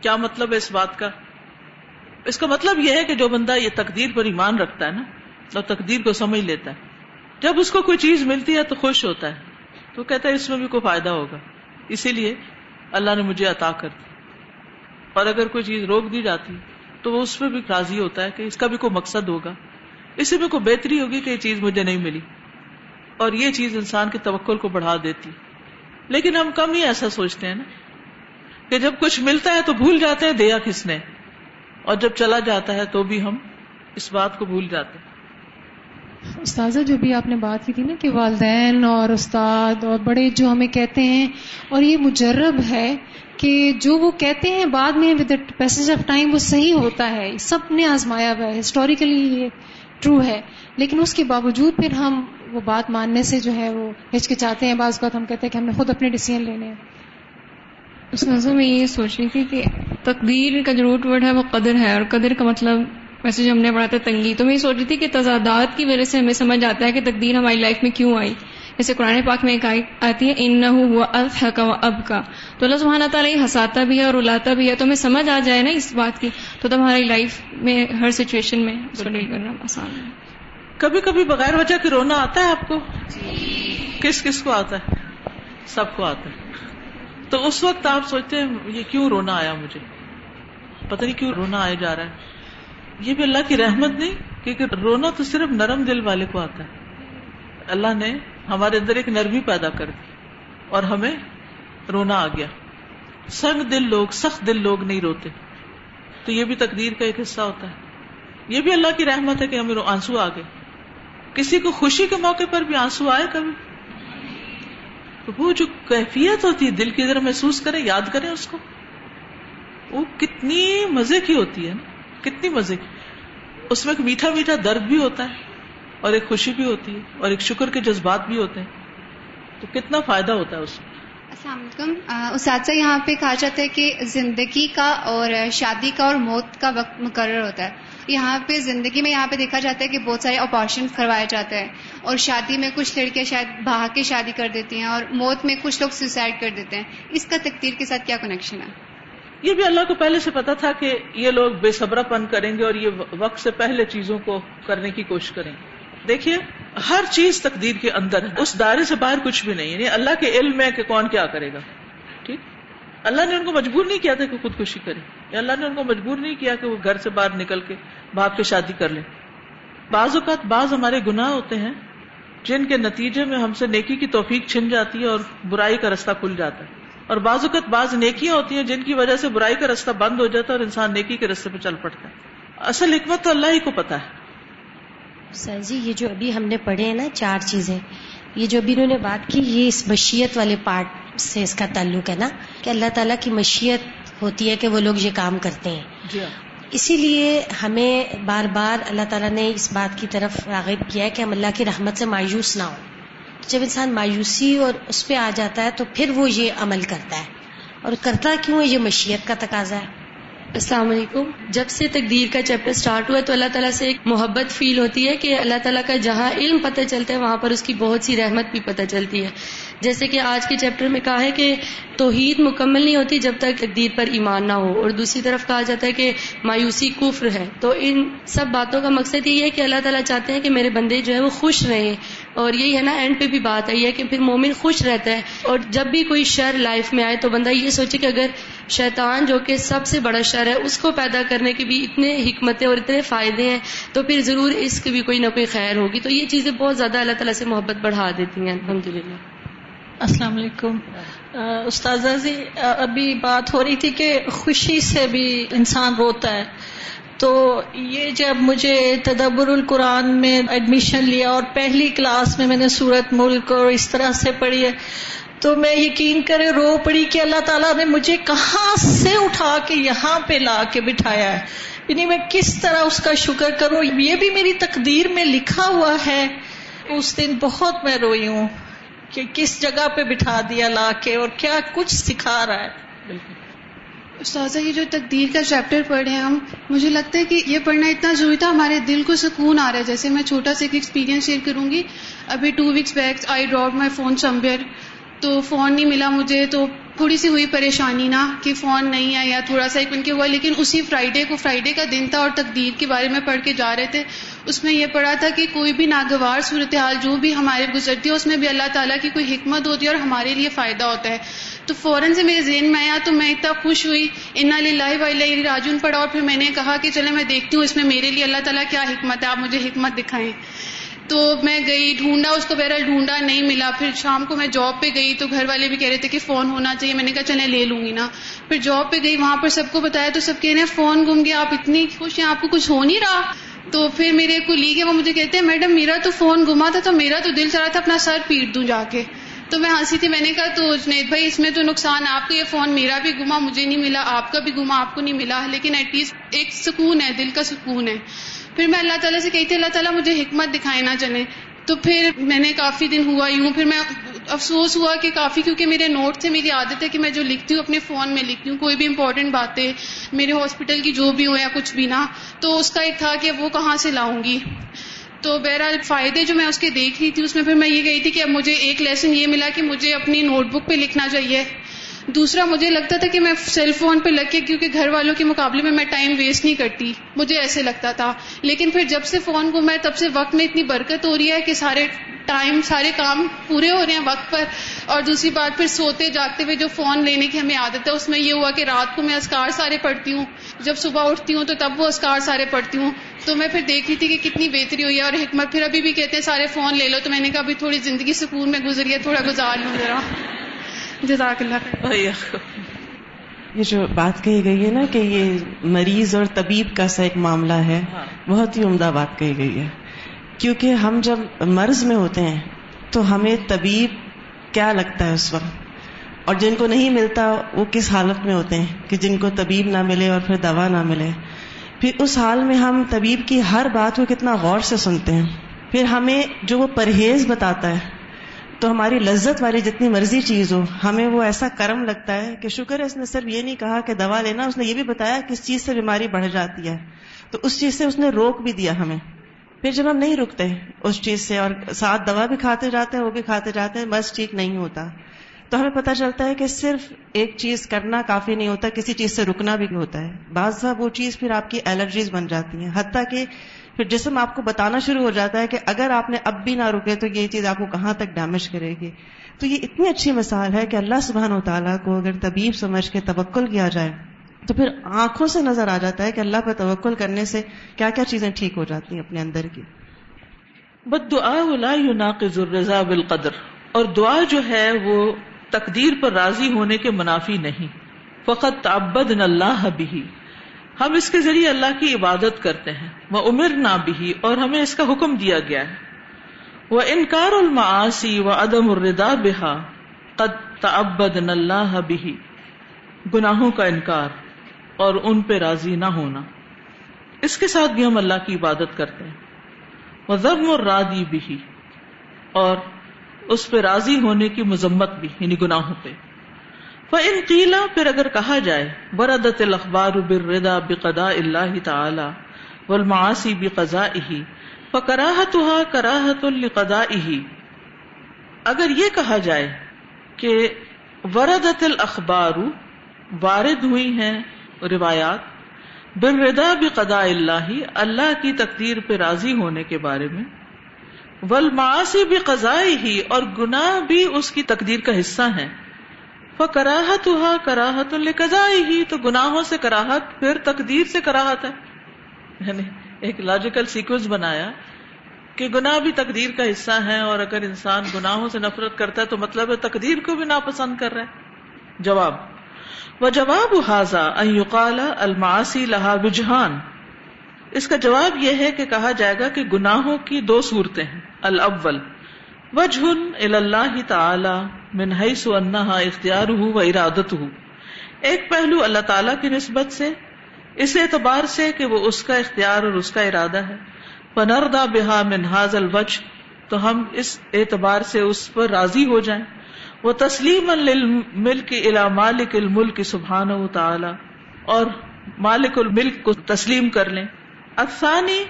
کیا مطلب ہے اس بات کا؟ اس کا مطلب یہ ہے کہ جو بندہ یہ تقدیر پر ایمان رکھتا ہے نا، اور تقدیر کو سمجھ لیتا ہے۔ جب اس کو کوئی چیز ملتی ہے تو خوش ہوتا ہے، تو کہتا ہے اس میں بھی کوئی فائدہ ہوگا۔ اسی لیے اللہ نے مجھے عطا کر دی۔ اور اگر کوئی چیز روک دی جاتی تو وہ اس پہ بھی راضی ہوتا ہے کہ اس کا بھی کوئی مقصد ہوگا۔ اسی میں کوئی بہتری ہوگی کہ یہ چیز مجھے نہیں ملی۔ اور یہ چیز انسان کے توکل کو بڑھا دیتی۔ لیکن ہم کم ہی ایسا سوچتے ہیں نا کہ جب کچھ ملتا ہے تو بھول جاتے ہیں دیا کس نے۔ اور جب چلا جاتا ہے تو بھی ہم اس بات کو بھول جاتے ہیں۔ استاذہ، جو بھی آپ نے بات کی تھی نا کہ والدین اور استاد اور بڑے جو ہمیں کہتے ہیں، اور یہ مجرب ہے کہ جو وہ کہتے ہیں بعد میں ود پیسج آف ٹائم وہ صحیح ہوتا ہے، سب نے آزمایا ہوا ہے ہسٹوریکلی یہ ٹرو ہے۔ لیکن اس کے باوجود پھر ہم وہ بات ماننے سے جو ہے وہ ہچکچاتے ہیں۔ بعض بات ہم کہتے ہیں کہ ہم نے خود اپنے ڈیسیزن لینے ہیں۔ اس نظر میں یہ سوچ رہی تھی کہ تقدیر کا جو روٹ ورڈ ہے وہ قدر ہے اور قدر کا مطلب ویسے جو ہم نے پڑھا تھا تنگی۔ تو میں یہ سوچ رہی تھی کہ تضادات کی وجہ سے ہمیں سمجھ آتا ہے کہ تقدیر ہماری لائف میں کیوں آئی۔ جیسے قرآن پاک میں ایک آتی ہے ان نہ ہوا الف کا اب کا تو اللہ سبحانہ تعالیٰ یہ ہساتا بھی ہے اور الاتا بھی ہے۔ تو ہمیں سمجھ آ جائے نا اس بات کی۔ تو تب ہماری لائف میں ہر سچویشن میں اس کو ڈیل کرنا آسان ہے۔ کبھی کبھی بغیر وجہ کے رونا آتا ہے آپ کو؟ کس کس کو آتا ہے؟ سب کو آتا ہے۔ تو اس وقت آپ سوچتے ہیں یہ کیوں رونا آیا مجھے؟ پتہ نہیں کیوں رونا آیا جا رہا ہے؟ یہ بھی اللہ کی رحمت نہیں کیونکہ رونا تو صرف نرم دل والے کو آتا ہے۔ اللہ نے ہمارے اندر ایک نرمی پیدا کر دی اور ہمیں رونا آ گیا۔ سنگ دل لوگ، سخت دل لوگ نہیں روتے۔ تو یہ بھی تقدیر کا ایک حصہ ہوتا ہے۔ یہ بھی اللہ کی رحمت ہے کہ ہمیں آنسو آ گئے۔ کسی کو خوشی کے موقع پر بھی آنسو آئے کبھی؟ تو وہ جو کیفیت ہوتی ہے، دل کی ذرا محسوس کریں، یاد کریں اس کو۔ وہ کتنی مزے کی ہوتی ہے نا، کتنی مزے۔ کی اس میں ایک میٹھا میٹھا درد بھی ہوتا ہے۔ اور ایک خوشی بھی ہوتی ہے اور ایک شکر کے جذبات بھی ہوتے ہیں۔ تو کتنا فائدہ ہوتا ہے اس میں؟ السلام علیکم۔ اساتذہ یہاں پہ کہا جاتا ہے کہ زندگی کا اور شادی کا اور موت کا وقت مقرر ہوتا ہے۔ یہاں پہ زندگی میں یہاں پہ دیکھا جاتا ہے کہ بہت سارے اپارشن کروایا جاتا ہے اور شادی میں کچھ لڑکیاں شاید بہا کے شادی کر دیتی ہیں اور موت میں کچھ لوگ سوسائڈ کر دیتے ہیں۔ اس کا تقدیر کے ساتھ کیا کنیکشن ہے؟ یہ بھی اللہ کو پہلے سے پتا تھا کہ یہ لوگ بے صبرا پن کریں گے اور یہ وقت سے پہلے چیزوں کو کرنے کی کوشش کریں گے۔ دیکھیے، ہر چیز تقدیر کے اندر ہے۔ اس دائرے سے باہر کچھ بھی نہیں یعنی اللہ کے علم میں کہ کون کیا کرے گا۔ ٹھیک؟ اللہ نے ان کو مجبور نہیں کیا تھا کہ خودکشی کرے۔ یا اللہ نے ان کو مجبور نہیں کیا کہ وہ گھر سے باہر نکل کے باپ کے شادی کر لیں بعض اوقات بعض ہمارے گناہ ہوتے ہیں جن کے نتیجے میں ہم سے نیکی کی توفیق چھن جاتی ہے اور برائی کا رستہ کھل جاتا ہے۔ اور بعض اوقات بعض نیکیاں ہوتی ہیں جن کی وجہ سے برائی کا رستہ بند ہو جاتا ہے اور انسان نیکی کے رستے پہ چل پڑتا ہے۔ اصل حکمت تو اللہ ہی کو پتا ہے۔ سر جی یہ جو ابھی ہم نے پڑھے ہیں نا چار چیزیں یہ جو ابھی انہوں نے بات کی یہ اس مشیت والے پارٹ سے اس کا تعلق ہے نا کہ اللہ تعالیٰ کی مشیت ہوتی ہے کہ وہ لوگ یہ کام کرتے ہیں۔ جی ہاں۔ اسی لیے ہمیں بار بار اللہ تعالیٰ نے اس بات کی طرف راغب کیا ہے کہ ہم اللہ کی رحمت سے مایوس نہ ہوں۔ جب انسان مایوسی اور اس پہ آ جاتا ہے تو پھر وہ یہ عمل کرتا ہے۔ اور کرتا کیوں ہے؟ یہ مشیت کا تقاضا ہے۔ السلام علیکم۔ جب سے تقدیر کا چیپٹر سٹارٹ ہوا تو اللہ تعالیٰ سے ایک محبت فیل ہوتی ہے کہ اللہ تعالیٰ کا جہاں علم پتہ چلتا ہے، وہاں پر اس کی بہت سی رحمت بھی پتہ چلتی ہے۔ جیسے کہ آج کے چیپٹر میں کہا ہے کہ توحید مکمل نہیں ہوتی جب تک تقدیر پر ایمان نہ ہو۔ اور دوسری طرف کہا جاتا ہے کہ مایوسی کفر ہے۔ تو ان سب باتوں کا مقصد یہ ہے کہ اللہ تعالیٰ چاہتے ہیں کہ میرے بندے جو ہے وہ خوش رہیں۔ اور یہی ہے نا اینڈ پہ بھی بات آئی ہے کہ پھر مومن خوش رہتا ہے اور جب بھی کوئی شر لائف میں آئے تو بندہ یہ سوچے کہ اگر شیطان جو کہ سب سے بڑا شر ہے، اس کو پیدا کرنے کے بھی اتنے حکمتیں اور اتنے فائدے ہیں، تو پھر ضرور اس کی بھی کوئی نہ کوئی خیر ہوگی۔ تو یہ چیزیں بہت زیادہ اللہ تعالیٰ سے محبت بڑھا دیتی ہیں۔ الحمد للہ السلام علیکم۔ استاذہ جی ابھی بات ہو رہی تھی کہ خوشی سے بھی انسان روتا ہے۔ تو یہ جب مجھے تدبر القرآن میں ایڈمیشن لیا اور پہلی کلاس میں میں نے سورت ملک اور اس طرح سے پڑھی ہے، تو میں یقین کرے رو پڑی کہ اللہ تعالیٰ نے مجھے کہاں سے اٹھا کے یہاں پہ لا کے بٹھایا ہے۔ یعنی میں کس طرح اس کا شکر کروں؟ یہ بھی میری تقدیر میں لکھا ہوا ہے۔ اس دن بہت میں روئی ہوں کہ کس جگہ پہ بٹھا دیا لا کے اور کیا کچھ سکھا رہا ہے۔ بالکل۔ استاذہ، یہ جو تقدیر کا چیپٹر پڑھے ہیں ہم، مجھے لگتا ہے کہ یہ پڑھنا اتنا ضروری تھا، ہمارے دل کو سکون آ رہا ہے۔ جیسے میں چھوٹا سا ایک ایکسپیرینس شیئر کروں گی۔ ابھی two weeks back I drop my phone سمبیر تو فون نہیں ملا مجھے، تو تھوڑی سی ہوئی پریشانی نا کہ فون نہیں ہے یا تھوڑا سا ایک کے ہوا، لیکن اسی فرائیڈے کو فرائیڈے کا دن تھا اور تقدیر کے بارے میں پڑھ کے جا رہے تھے۔ اس میں یہ پڑھا تھا کہ کوئی بھی ناگوار صورتحال جو بھی ہمارے گزرتی ہے، اس میں بھی اللہ تعالیٰ کی کوئی حکمت ہوتی ہے اور ہمارے لیے فائدہ ہوتا ہے۔ تو فوراً سے میرے ذہن میں آیا تو میں اتنا خوش ہوئی۔ ان لاہ راجن پڑھا اور پھر میں نے کہا کہ چلے میں دیکھتی ہوں اس میں میرے لیے اللہ تعالیٰ کیا حکمت ہے، آپ مجھے حکمت دکھائیں۔ تو میں گئی، ڈھونڈا، اس کو بہرحال ڈھونڈا نہیں ملا۔ پھر شام کو میں جاب پہ گئی تو گھر والے بھی کہہ رہے تھے کہ فون ہونا چاہیے۔ میں نے کہا چلے لے لوں گی نا۔ پھر جاب پہ گئی، وہاں پر سب کو بتایا تو سب کہہ رہے ہیں، فون گم گیا، آپ اتنی خوش ہیں، آپ کو کچھ ہو نہیں رہا۔ تو پھر میرے کو لی گئے وہ مجھے کہتے ہیں، میڈم، میرا تو فون گما تھا تو میرا تو دل چلا تھا اپنا سر پیٹ دوں جا کے۔ تو میں ہنسی تھی، میں نے کہا، تو جنید بھائی، اس میں تو نقصان آپ کا یہ فون میرا بھی گما مجھے نہیں ملا، آپ کا بھی گما آپ کو نہیں ملا، لیکن ایٹ لیسٹ ایک سکون ہے، دل کا سکون ہے۔ پھر میں اللہ تعالیٰ سے کہی تھی، اللہ تعالیٰ مجھے حکمت دکھائے نہ چلے۔ تو پھر میں نے کافی دن ہوا یوں، پھر میں افسوس ہوا کہ کافی، کیونکہ میرے نوٹ سے میری عادت ہے کہ میں جو لکھتی ہوں اپنے فون میں لکھتی ہوں، کوئی بھی امپورٹنٹ باتیں، میرے ہاسپٹل کی جو بھی ہو یا کچھ بھی نہ تو اس کا ایک تھا کہ وہ کہاں سے لاؤں گی؟ تو بہرحال فائدے جو میں اس کے دیکھ رہی تھی، اس میں پھر میں یہ گئی تھی کہ اب مجھے ایک لیسن یہ ملا کہ مجھے اپنی نوٹ بک پہ لکھنا چاہیے۔ دوسرا مجھے لگتا تھا کہ میں سیل فون پہ لگ کے کیونکہ گھر والوں کے مقابلے میں میں ٹائم ویسٹ نہیں کرتی، مجھے ایسے لگتا تھا۔ لیکن پھر جب سے فون کو میں تب سے وقت میں اتنی برکت ہو رہی ہے کہ سارے ٹائم سارے کام پورے ہو رہے ہیں وقت پر۔ اور دوسری بات، پھر سوتے جاگتے ہوئے جو فون لینے کی ہمیں عادت ہے، اس میں یہ ہوا کہ رات کو میں اسکار سارے پڑھتی ہوں۔ جب صبح اٹھتی ہوں تو تب وہ اسکار سارے پڑھتی ہوں۔ تو میں پھر دیکھ رہی تھی کہ کتنی بہتری ہوئی ہے۔ اور حکمت، پھر ابھی بھی کہتے ہیں سارے فون لے لو۔ تو میں نے کہا ابھی تھوڑی زندگی سکون میں گزری ہے، تھوڑا گزار لوں ذرا۔ جزاک اللہ یہ جو بات کہی گئی ہے نا کہ یہ مریض اور طبیب کا سا ایک معاملہ ہے ہاں۔ بہت ہی عمدہ بات کہی گئی ہے۔ کیونکہ ہم جب مرض میں ہوتے ہیں تو ہمیں طبیب کیا لگتا ہے اس وقت؟ اور جن کو نہیں ملتا وہ کس حالت میں ہوتے ہیں کہ جن کو طبیب نہ ملے اور پھر دوا نہ ملے؟ پھر اس حال میں ہم طبیب کی ہر بات کو کتنا غور سے سنتے ہیں۔ پھر ہمیں جو وہ پرہیز بتاتا ہے تو ہماری لذت والی جتنی مرضی چیز ہو، ہمیں وہ ایسا کرم لگتا ہے کہ شکر ہے، اس نے صرف یہ نہیں کہا کہ دوا لینا، اس نے یہ بھی بتایا کس چیز سے بیماری بڑھ جاتی ہے۔ تو اس چیز سے اس نے روک بھی دیا ہمیں۔ پھر جب ہم نہیں رکتے اس چیز سے اور ساتھ دوا بھی کھاتے جاتے ہیں، وہ بھی کھاتے جاتے ہیں، بس ٹھیک نہیں ہوتا۔ تو ہمیں پتہ چلتا ہے کہ صرف ایک چیز کرنا کافی نہیں ہوتا، کسی چیز سے رکنا بھی ہوتا ہے۔ بعض وہ چیز پھر آپ کی الرجیز بن جاتی ہیں۔ حتیٰ کہ پھر جسم آپ کو بتانا شروع ہو جاتا ہے کہ اگر آپ نے اب بھی نہ رکے تو یہ چیز آپ کو کہاں تک ڈیمیج کرے گی۔ تو یہ اتنی اچھی مثال ہے کہ اللہ سبحان و تعالیٰ کو اگر طبیب سمجھ کے توکل کیا جائے تو پھر آنکھوں سے نظر آ جاتا ہے کہ اللہ پر توکل کرنے سے کیا کیا چیزیں ٹھیک ہو جاتی ہیں اپنے اندر کی۔ بد دعا يناقض الرضا بالقدر، اور دعا جو ہے وہ تقدیر پر راضی ہونے کے منافی نہیں۔ فقط تعبد اللہ بھی ہم اس کے ذریعے اللہ کی عبادت کرتے ہیں۔ وہ عمر نہ بھی اور ہمیں اس کا حکم دیا گیا ہے۔ وہ انکار المعاصی و عدم الردا بحا قد تعبد اللہ بھی گناہوں کا انکار، اور ان پہ راضی نہ ہونا۔ اس کے ساتھ بھی ہم اللہ کی عبادت کرتے ہیں۔ وہ ضم اور رادی بھی اور اس پہ راضی ہونے کی مذمت بھی یعنی گناہوں پہ۔ ان قیلا پھر اگر کہا جائے بردت الخبار بردا بقدا اللہ تعالی والمعاصی بقضا ہی فکراہت کراہت القدا اگر یہ کہا جائے کہ وردت الاخبار وارد ہوئی ہیں روایات بردا بقدا اللہ اللہ کی تقدیر پہ راضی ہونے کے بارے میں ول معاشی بھی ہی اور گناہ بھی اس کی تقدیر کا حصہ ہیں۔ وہ کراہت ہوا کراہت القضائی ہی تو گناہوں سے کراہت، پھر تقدیر سے کراہت ہے۔ یعنی ایک لاجیکل سیکوینس بنایا کہ گناہ بھی تقدیر کا حصہ ہے اور اگر انسان گناہوں سے نفرت کرتا ہے تو مطلب ہے تقدیر کو بھی ناپسند کر رہا ہے۔ جواب وہ جواب حاضا ایوقال الماسی لہا بجہان اس کا جواب یہ ہے کہ کہا جائے گا کہ گناہوں کی دو صورتیں ہیں۔ الاول وجہ اللہ تعالی من حیث انہا اختیار ہو و ارادت ہو ایک پہلو اللہ تعالی کی نسبت سے، اس اعتبار سے کہ وہ اس کا اختیار اور اس کا ارادہ ہے۔ پنردا بحا منہاز الوج تو ہم اس اعتبار سے اس پر راضی ہو جائیں۔ وہ تسلیم الملک الا مالک الملک سبحانہ تعالی اور مالک الملک کو تسلیم کر لیں۔ افسانی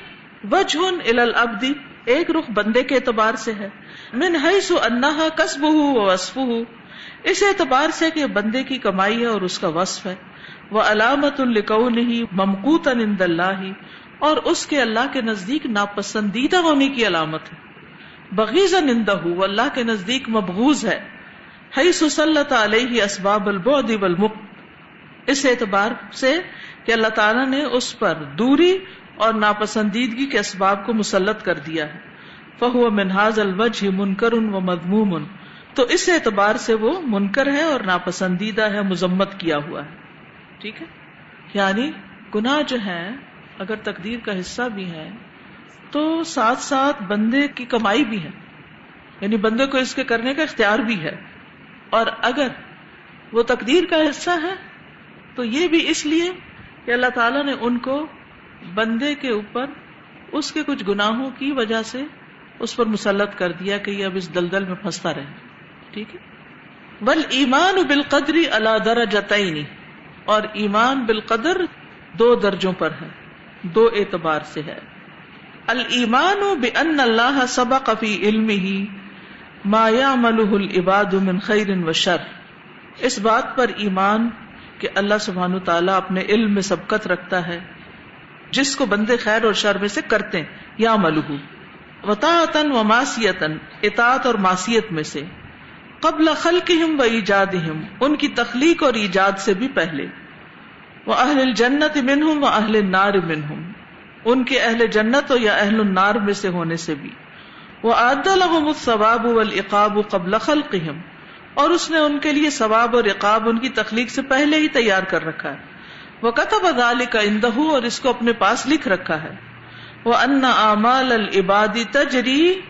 وجہ الابدی ایک رخ بندے کے اعتبار سے ہے۔ من حیث انہا کسب ہو وصف ہو اس اعتبار سے کہ بندے کی کمائی ہے اور اس کا وصف ہے۔ وہ علامت الکون ہی ممکوت نند اللہ اور اس کے اللہ کے نزدیک ناپسندیدہ ہونے کی علامت ہے۔ بغیز نندہ ہو اللہ کے نزدیک مبغوز ہے۔ حی سلط علیہ اسباب البعد والمق اس اعتبار سے کہ اللہ تعالیٰ نے اس پر دوری اور ناپسندیدگی کے اسباب کو مسلط کر دیا ہے۔ فہو منہاز الوجہ منکر و مضموم تو اس اعتبار سے وہ منکر ہے اور ناپسندیدہ ہے، مذمت کیا ہوا ہے۔ ٹھیک ہے؟ یعنی گناہ جو ہے اگر تقدیر کا حصہ بھی ہے تو ساتھ ساتھ بندے کی کمائی بھی ہے یعنی بندے کو اس کے کرنے کا اختیار بھی ہے۔ اور اگر وہ تقدیر کا حصہ ہے، تو یہ بھی اس لیے کہ اللہ تعالیٰ نے ان کو بندے کے اوپر اس کے کچھ گناہوں کی وجہ سے اس پر مسلط کر دیا کہ یہ اب اس دلدل میں پھنستا رہے۔ ٹھیک ہے؟ بل ایمان بالقدری اللہ در اور ایمان بالقدر دو درجوں پر ہے، دو اعتبار سے ہے۔ المان بن اللہ سبا کفی علم ہی مایا ملح العباد من خیر و شر۔ اس بات پر ایمان کہ اللہ سبحان تعالیٰ اپنے علم میں سبقت رکھتا ہے۔ جس کو بندے خیر اور شر میں سے کرتے یا ملو وطاطن و ماسیتن اطاط اور ماسیت میں سے۔ قبل خلقہم و ایجادہم، ان کی تخلیق اور ایجاد سے بھی پہلے۔ وہ اہل الجنت منہم و اہل النار منہم۔ ان کے اہل جنت یا اہل النار میں سے ہونے سے بھی۔ وہ عاد لهم الثواب والعقاب قبل خلقہم۔ اور اس نے ان کے لیے ثواب اور عقاب ان کی تخلیق سے پہلے ہی تیار کر رکھا ہے۔ وہ کتب ادال کا اندہ اور اس کو اپنے پاس لکھ رکھا ہے۔ وہ ان امال العبادی تجری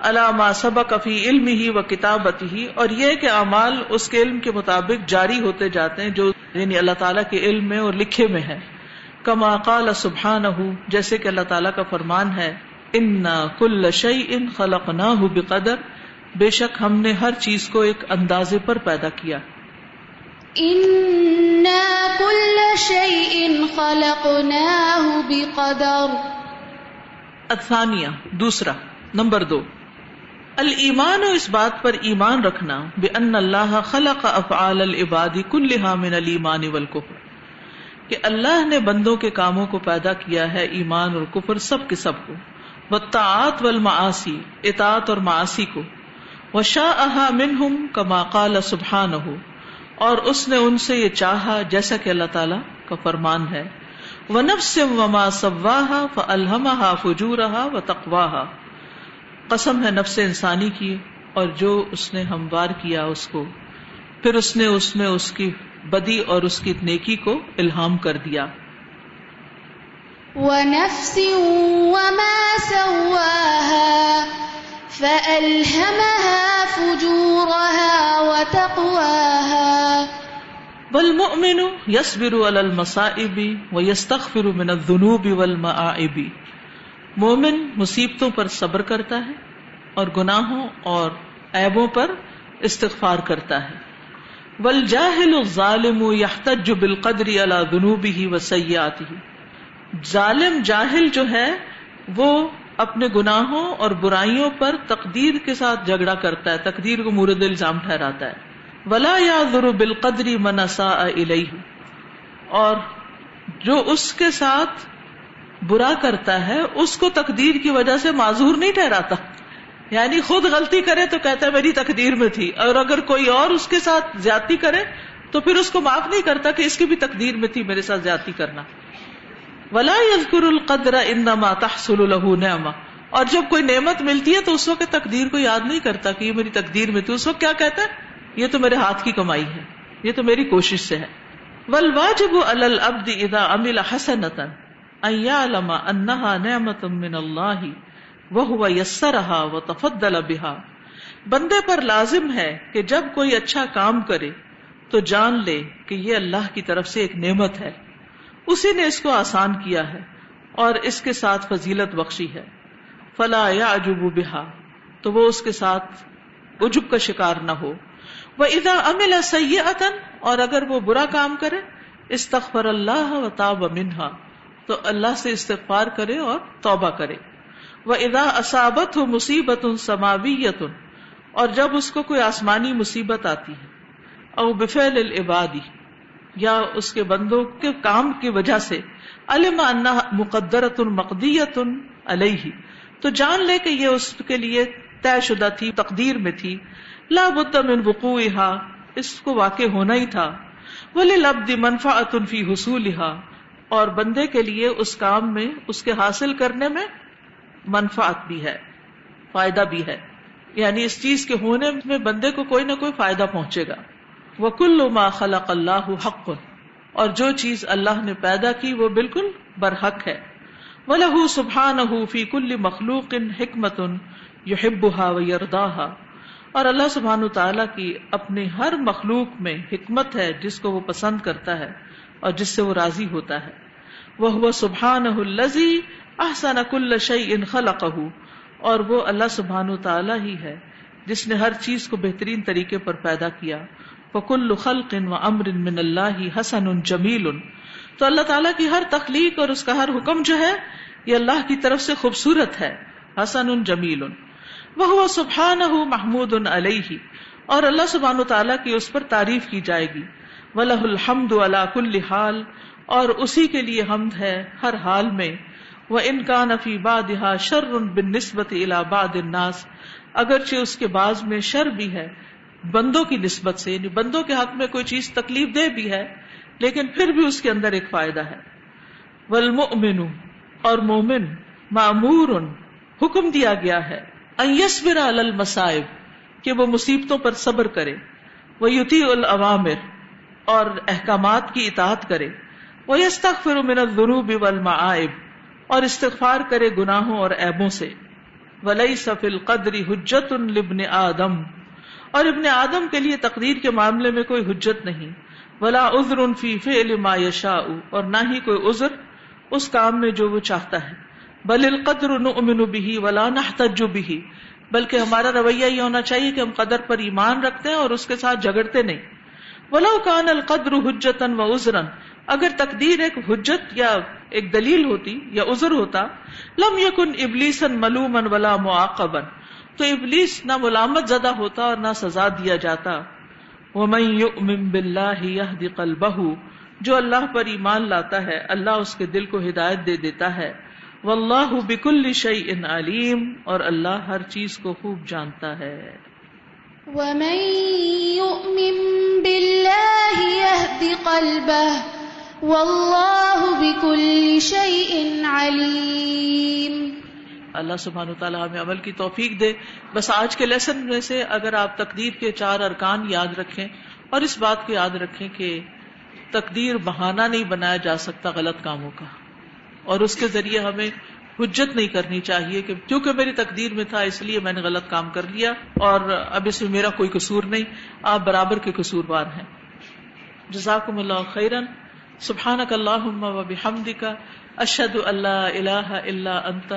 علامہ سبق فی علم ہی و کتابت ہی اور یہ کہ اعمال اس کے علم کے مطابق جاری ہوتے جاتے ہیں جو یعنی اللہ تعالیٰ کے علم میں اور لکھے میں ہے کما قال سبحان جیسے کہ اللہ تعالیٰ کا فرمان ہے ان کل شعی ان خلق نہ بقدر۔ بے شک ہم نے ہر چیز کو ایک اندازے پر پیدا کیا۔ إنا كل شيء خلقناه بقدر. الثانیہ، دوسرا، نمبر دو، الایمان و اس بات پر ایمان رکھنا بے ان اللہ خلق افعال العباد کلها من الایمان والکفر، کہ اللہ نے بندوں کے کاموں کو پیدا کیا ہے ایمان اور کفر سب کے سب کو، والطاعات والمعاصی، اطاعت اور معاصی کو، وشاءها منہم کما قال سبحانہ اور اس نے ان سے یہ چاہا جیسا کہ اللہ تعالی کا فرمان ہے۔ وَنَفْسٍ وَمَا سَوَّاهَا فَأَلْهَمَهَا فُجُورَهَا وَتَقْوَاهَا۔ قسم ہے نفس انسانی کی اور جو اس نے ہموار کیا اس کو۔ پھر اس نے اس میں اس کی بدی اور اس کی نیکی کو الہام کر دیا۔ وَنَفْسٍ وَمَا سَوَّاهَا فَأَلْهَمَهَا فُجُورَهَا وَتَقْوَاهَا۔ والمؤمن يصبر على المصائب ويستغفر من الذنوب والمعائب مومن مصیبتوں پر صبر کرتا ہے اور گناہوں اور عیبوں پر استغفار کرتا ہے. ول جاہل ظالم یحتج بالقدر على ذنوبه وسیئاته. ظالم جاہل جو ہے وہ اپنے گناہوں اور برائیوں پر تقدیر کے ساتھ جھگڑا کرتا ہے، تقدیر کو مورد الزام ٹھہراتا ہے۔ ولا یعذر بالقدر من اساء اور جو اس کے ساتھ برا کرتا ہے، اس کو تقدیر کی وجہ سے معذور نہیں ٹھہراتا۔ یعنی خود غلطی کرے تو کہتا ہے میری تقدیر میں تھی۔ اور اگر کوئی اور اس کے ساتھ زیادتی کرے تو پھر اس کو معاف نہیں کرتا کہ اس کی بھی تقدیر میں تھی، میرے ساتھ زیادتی کرنا۔ ولا یذکر القدر انما تحصل له نعمہ اور جب کوئی نعمت ملتی ہے تو اس وقت تقدیر کو یاد نہیں کرتا کہ یہ میری تقدیر میں تھی۔ اس وقت کیا کہتا ہے؟ یہ تو میرے ہاتھ کی کمائی ہے، یہ تو میری کوشش سے ہے۔ والواجب علی العبد اذا عمل حسنتا ایالما انہا نعمت من اللہ وہ یسرہا و تفضل بہا۔ بندے پر لازم ہے کہ جب کوئی اچھا کام کرے تو جان لے کہ یہ اللہ کی طرف سے ایک نعمت ہے۔ اسی نے اس کو آسان کیا ہے اور اس کے ساتھ فضیلت بخشی ہے۔ فلا یا عجب بہا، تو وہ اس کے ساتھ عجب کا شکار نہ ہو۔ وہ ادا امل سیئتن اور اگر وہ برا کام کرے، استغفر اللہ و تاب منہا، تو اللہ سے استغفار کرے اور توبہ کرے۔ وہ ادا اسابت ہو مصیبت سماویت اور جب اس کو کوئی آسمانی مصیبت آتی ہے، او بفعل العبادی یا اس کے بندوں کے کام کی وجہ سے، علم انہ مقدرت مقدیت علیہ، تو جان لے کہ یہ اس کے لیے طے شدہ تھی، تقدیر میں تھی۔ لا بد من وقوعها، اس کو واقع ہونا ہی تھا۔ ولی لبد منفعت فی حصولها۔ اور بندے کے لیے اس کام میں، اس کے حاصل کرنے میں منفعت بھی ہے، فائدہ بھی ہے۔ یعنی اس چیز کے ہونے میں بندے کو کوئی نہ کوئی فائدہ پہنچے گا۔ وہ کل ما خلق اللہ حق۔ اور جو چیز اللہ نے پیدا کی، وہ بالکل برحق ہے۔ وہ لہو سبحان فی کل مخلوق حکمت یحبها ویرداها اور اللہ سبحان تعالیٰ کی اپنی ہر مخلوق میں حکمت ہے جس کو وہ پسند کرتا ہے اور جس سے وہ راضی ہوتا ہے۔ وہ سبحان الزی احسن کل شعی ان خلق اور وہ اللہ سبحان تعالی ہی ہے جس نے ہر چیز کو بہترین طریقے پر پیدا کیا۔ فکل خلق و امر من اللہ حسن جمیل تو اللہ تعالیٰ کی ہر تخلیق اور اس کا ہر حکم جو ہے، یہ اللہ کی طرف سے خوبصورت ہے۔ حسن جمیل وہ سبحان محمود علیہ۔ اور اللہ سبحان تعالیٰ کی اس پر تعریف کی جائے گی۔ ولہ الحمد اللہ کل حال۔ اور اسی کے لیے حمد ہے ہر حال میں۔ وہ ان کا باد شر بن نسبت باد الناس۔ اگرچہ اس کے بعض میں شر بھی ہے، بندوں کی نسبت سے یعنی بندوں کے حق میں کوئی چیز تکلیف دہ بھی ہے، لیکن پھر بھی اس کے اندر ایک فائدہ ہے۔ والمؤمن، اور مومن معمور حکم دیا گیا ہے۔ ایسبر المصائب، کہ وہ مصیبتوں پر صبر کرے، وہ یوتی العوامر اور احکامات کی اطاعت کرے، وہ یستغفر من الذنوب والمعائب اور استغفار کرے گناہوں اور عیبوں سے۔ ولیس فی القدر حجت لابن آدم۔ اور ابن آدم کے لیے تقدیر کے معاملے میں کوئی حجت نہیں۔ ولا عذر فی فعل ما یشاء، اور نہ ہی کوئی عذر اس کام میں جو وہ چاہتا ہے۔ بل القدر نؤمن به ولا نحتج به. بلکہ ہمارا رویہ یہ ہونا چاہیے کہ ہم قدر پر ایمان رکھتے ہیں اور اس کے ساتھ جھگڑتے نہیں. ولو کان القدر حجتن و عذرن اگر تقدیر ایک حجت یا ایک دلیل ہوتی یا عذر ہوتا، لم یکن ابلیسن ملومن ولا معاقبن تو ابلیس نہ ملامت زدہ ہوتا اور نہ سزا دیا جاتا. ومن یؤمن باللہ یہدی قلبہ جو اللہ پر ایمان لاتا ہے، اللہ اس کے دل کو ہدایت دے دیتا ہے. واللہ بکل شیء علیم اور اللہ ہر چیز کو خوب جانتا ہے۔ ومن يؤمن بالله يهد قلبه والله بكل شيء عليم۔ اللہ سبحانہ تعالیٰ ہمیں عمل کی توفیق دے۔ بس آج کے لیسن میں سے اگر آپ تقدیر کے چار ارکان یاد رکھیں اور اس بات کو یاد رکھیں کہ تقدیر بہانہ نہیں بنایا جا سکتا غلط کاموں کا۔ اور اس کے ذریعے ہمیں حجت نہیں کرنی چاہیے کہ کیونکہ میری تقدیر میں تھا اس لیے میں نے غلط کام کر لیا اور اب اس میں میرا کوئی قصور نہیں آپ برابر کے قصور بار ہیں۔ جزاکم اللہ خیرن سبحانک اللہم و بحمدک۔ اشہد اللہ الہ الا انت۔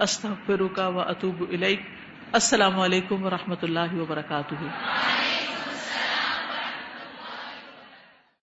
استغفرک و اتوب الیک۔ السلام علیکم و رحمۃ اللہ وبرکاتہ۔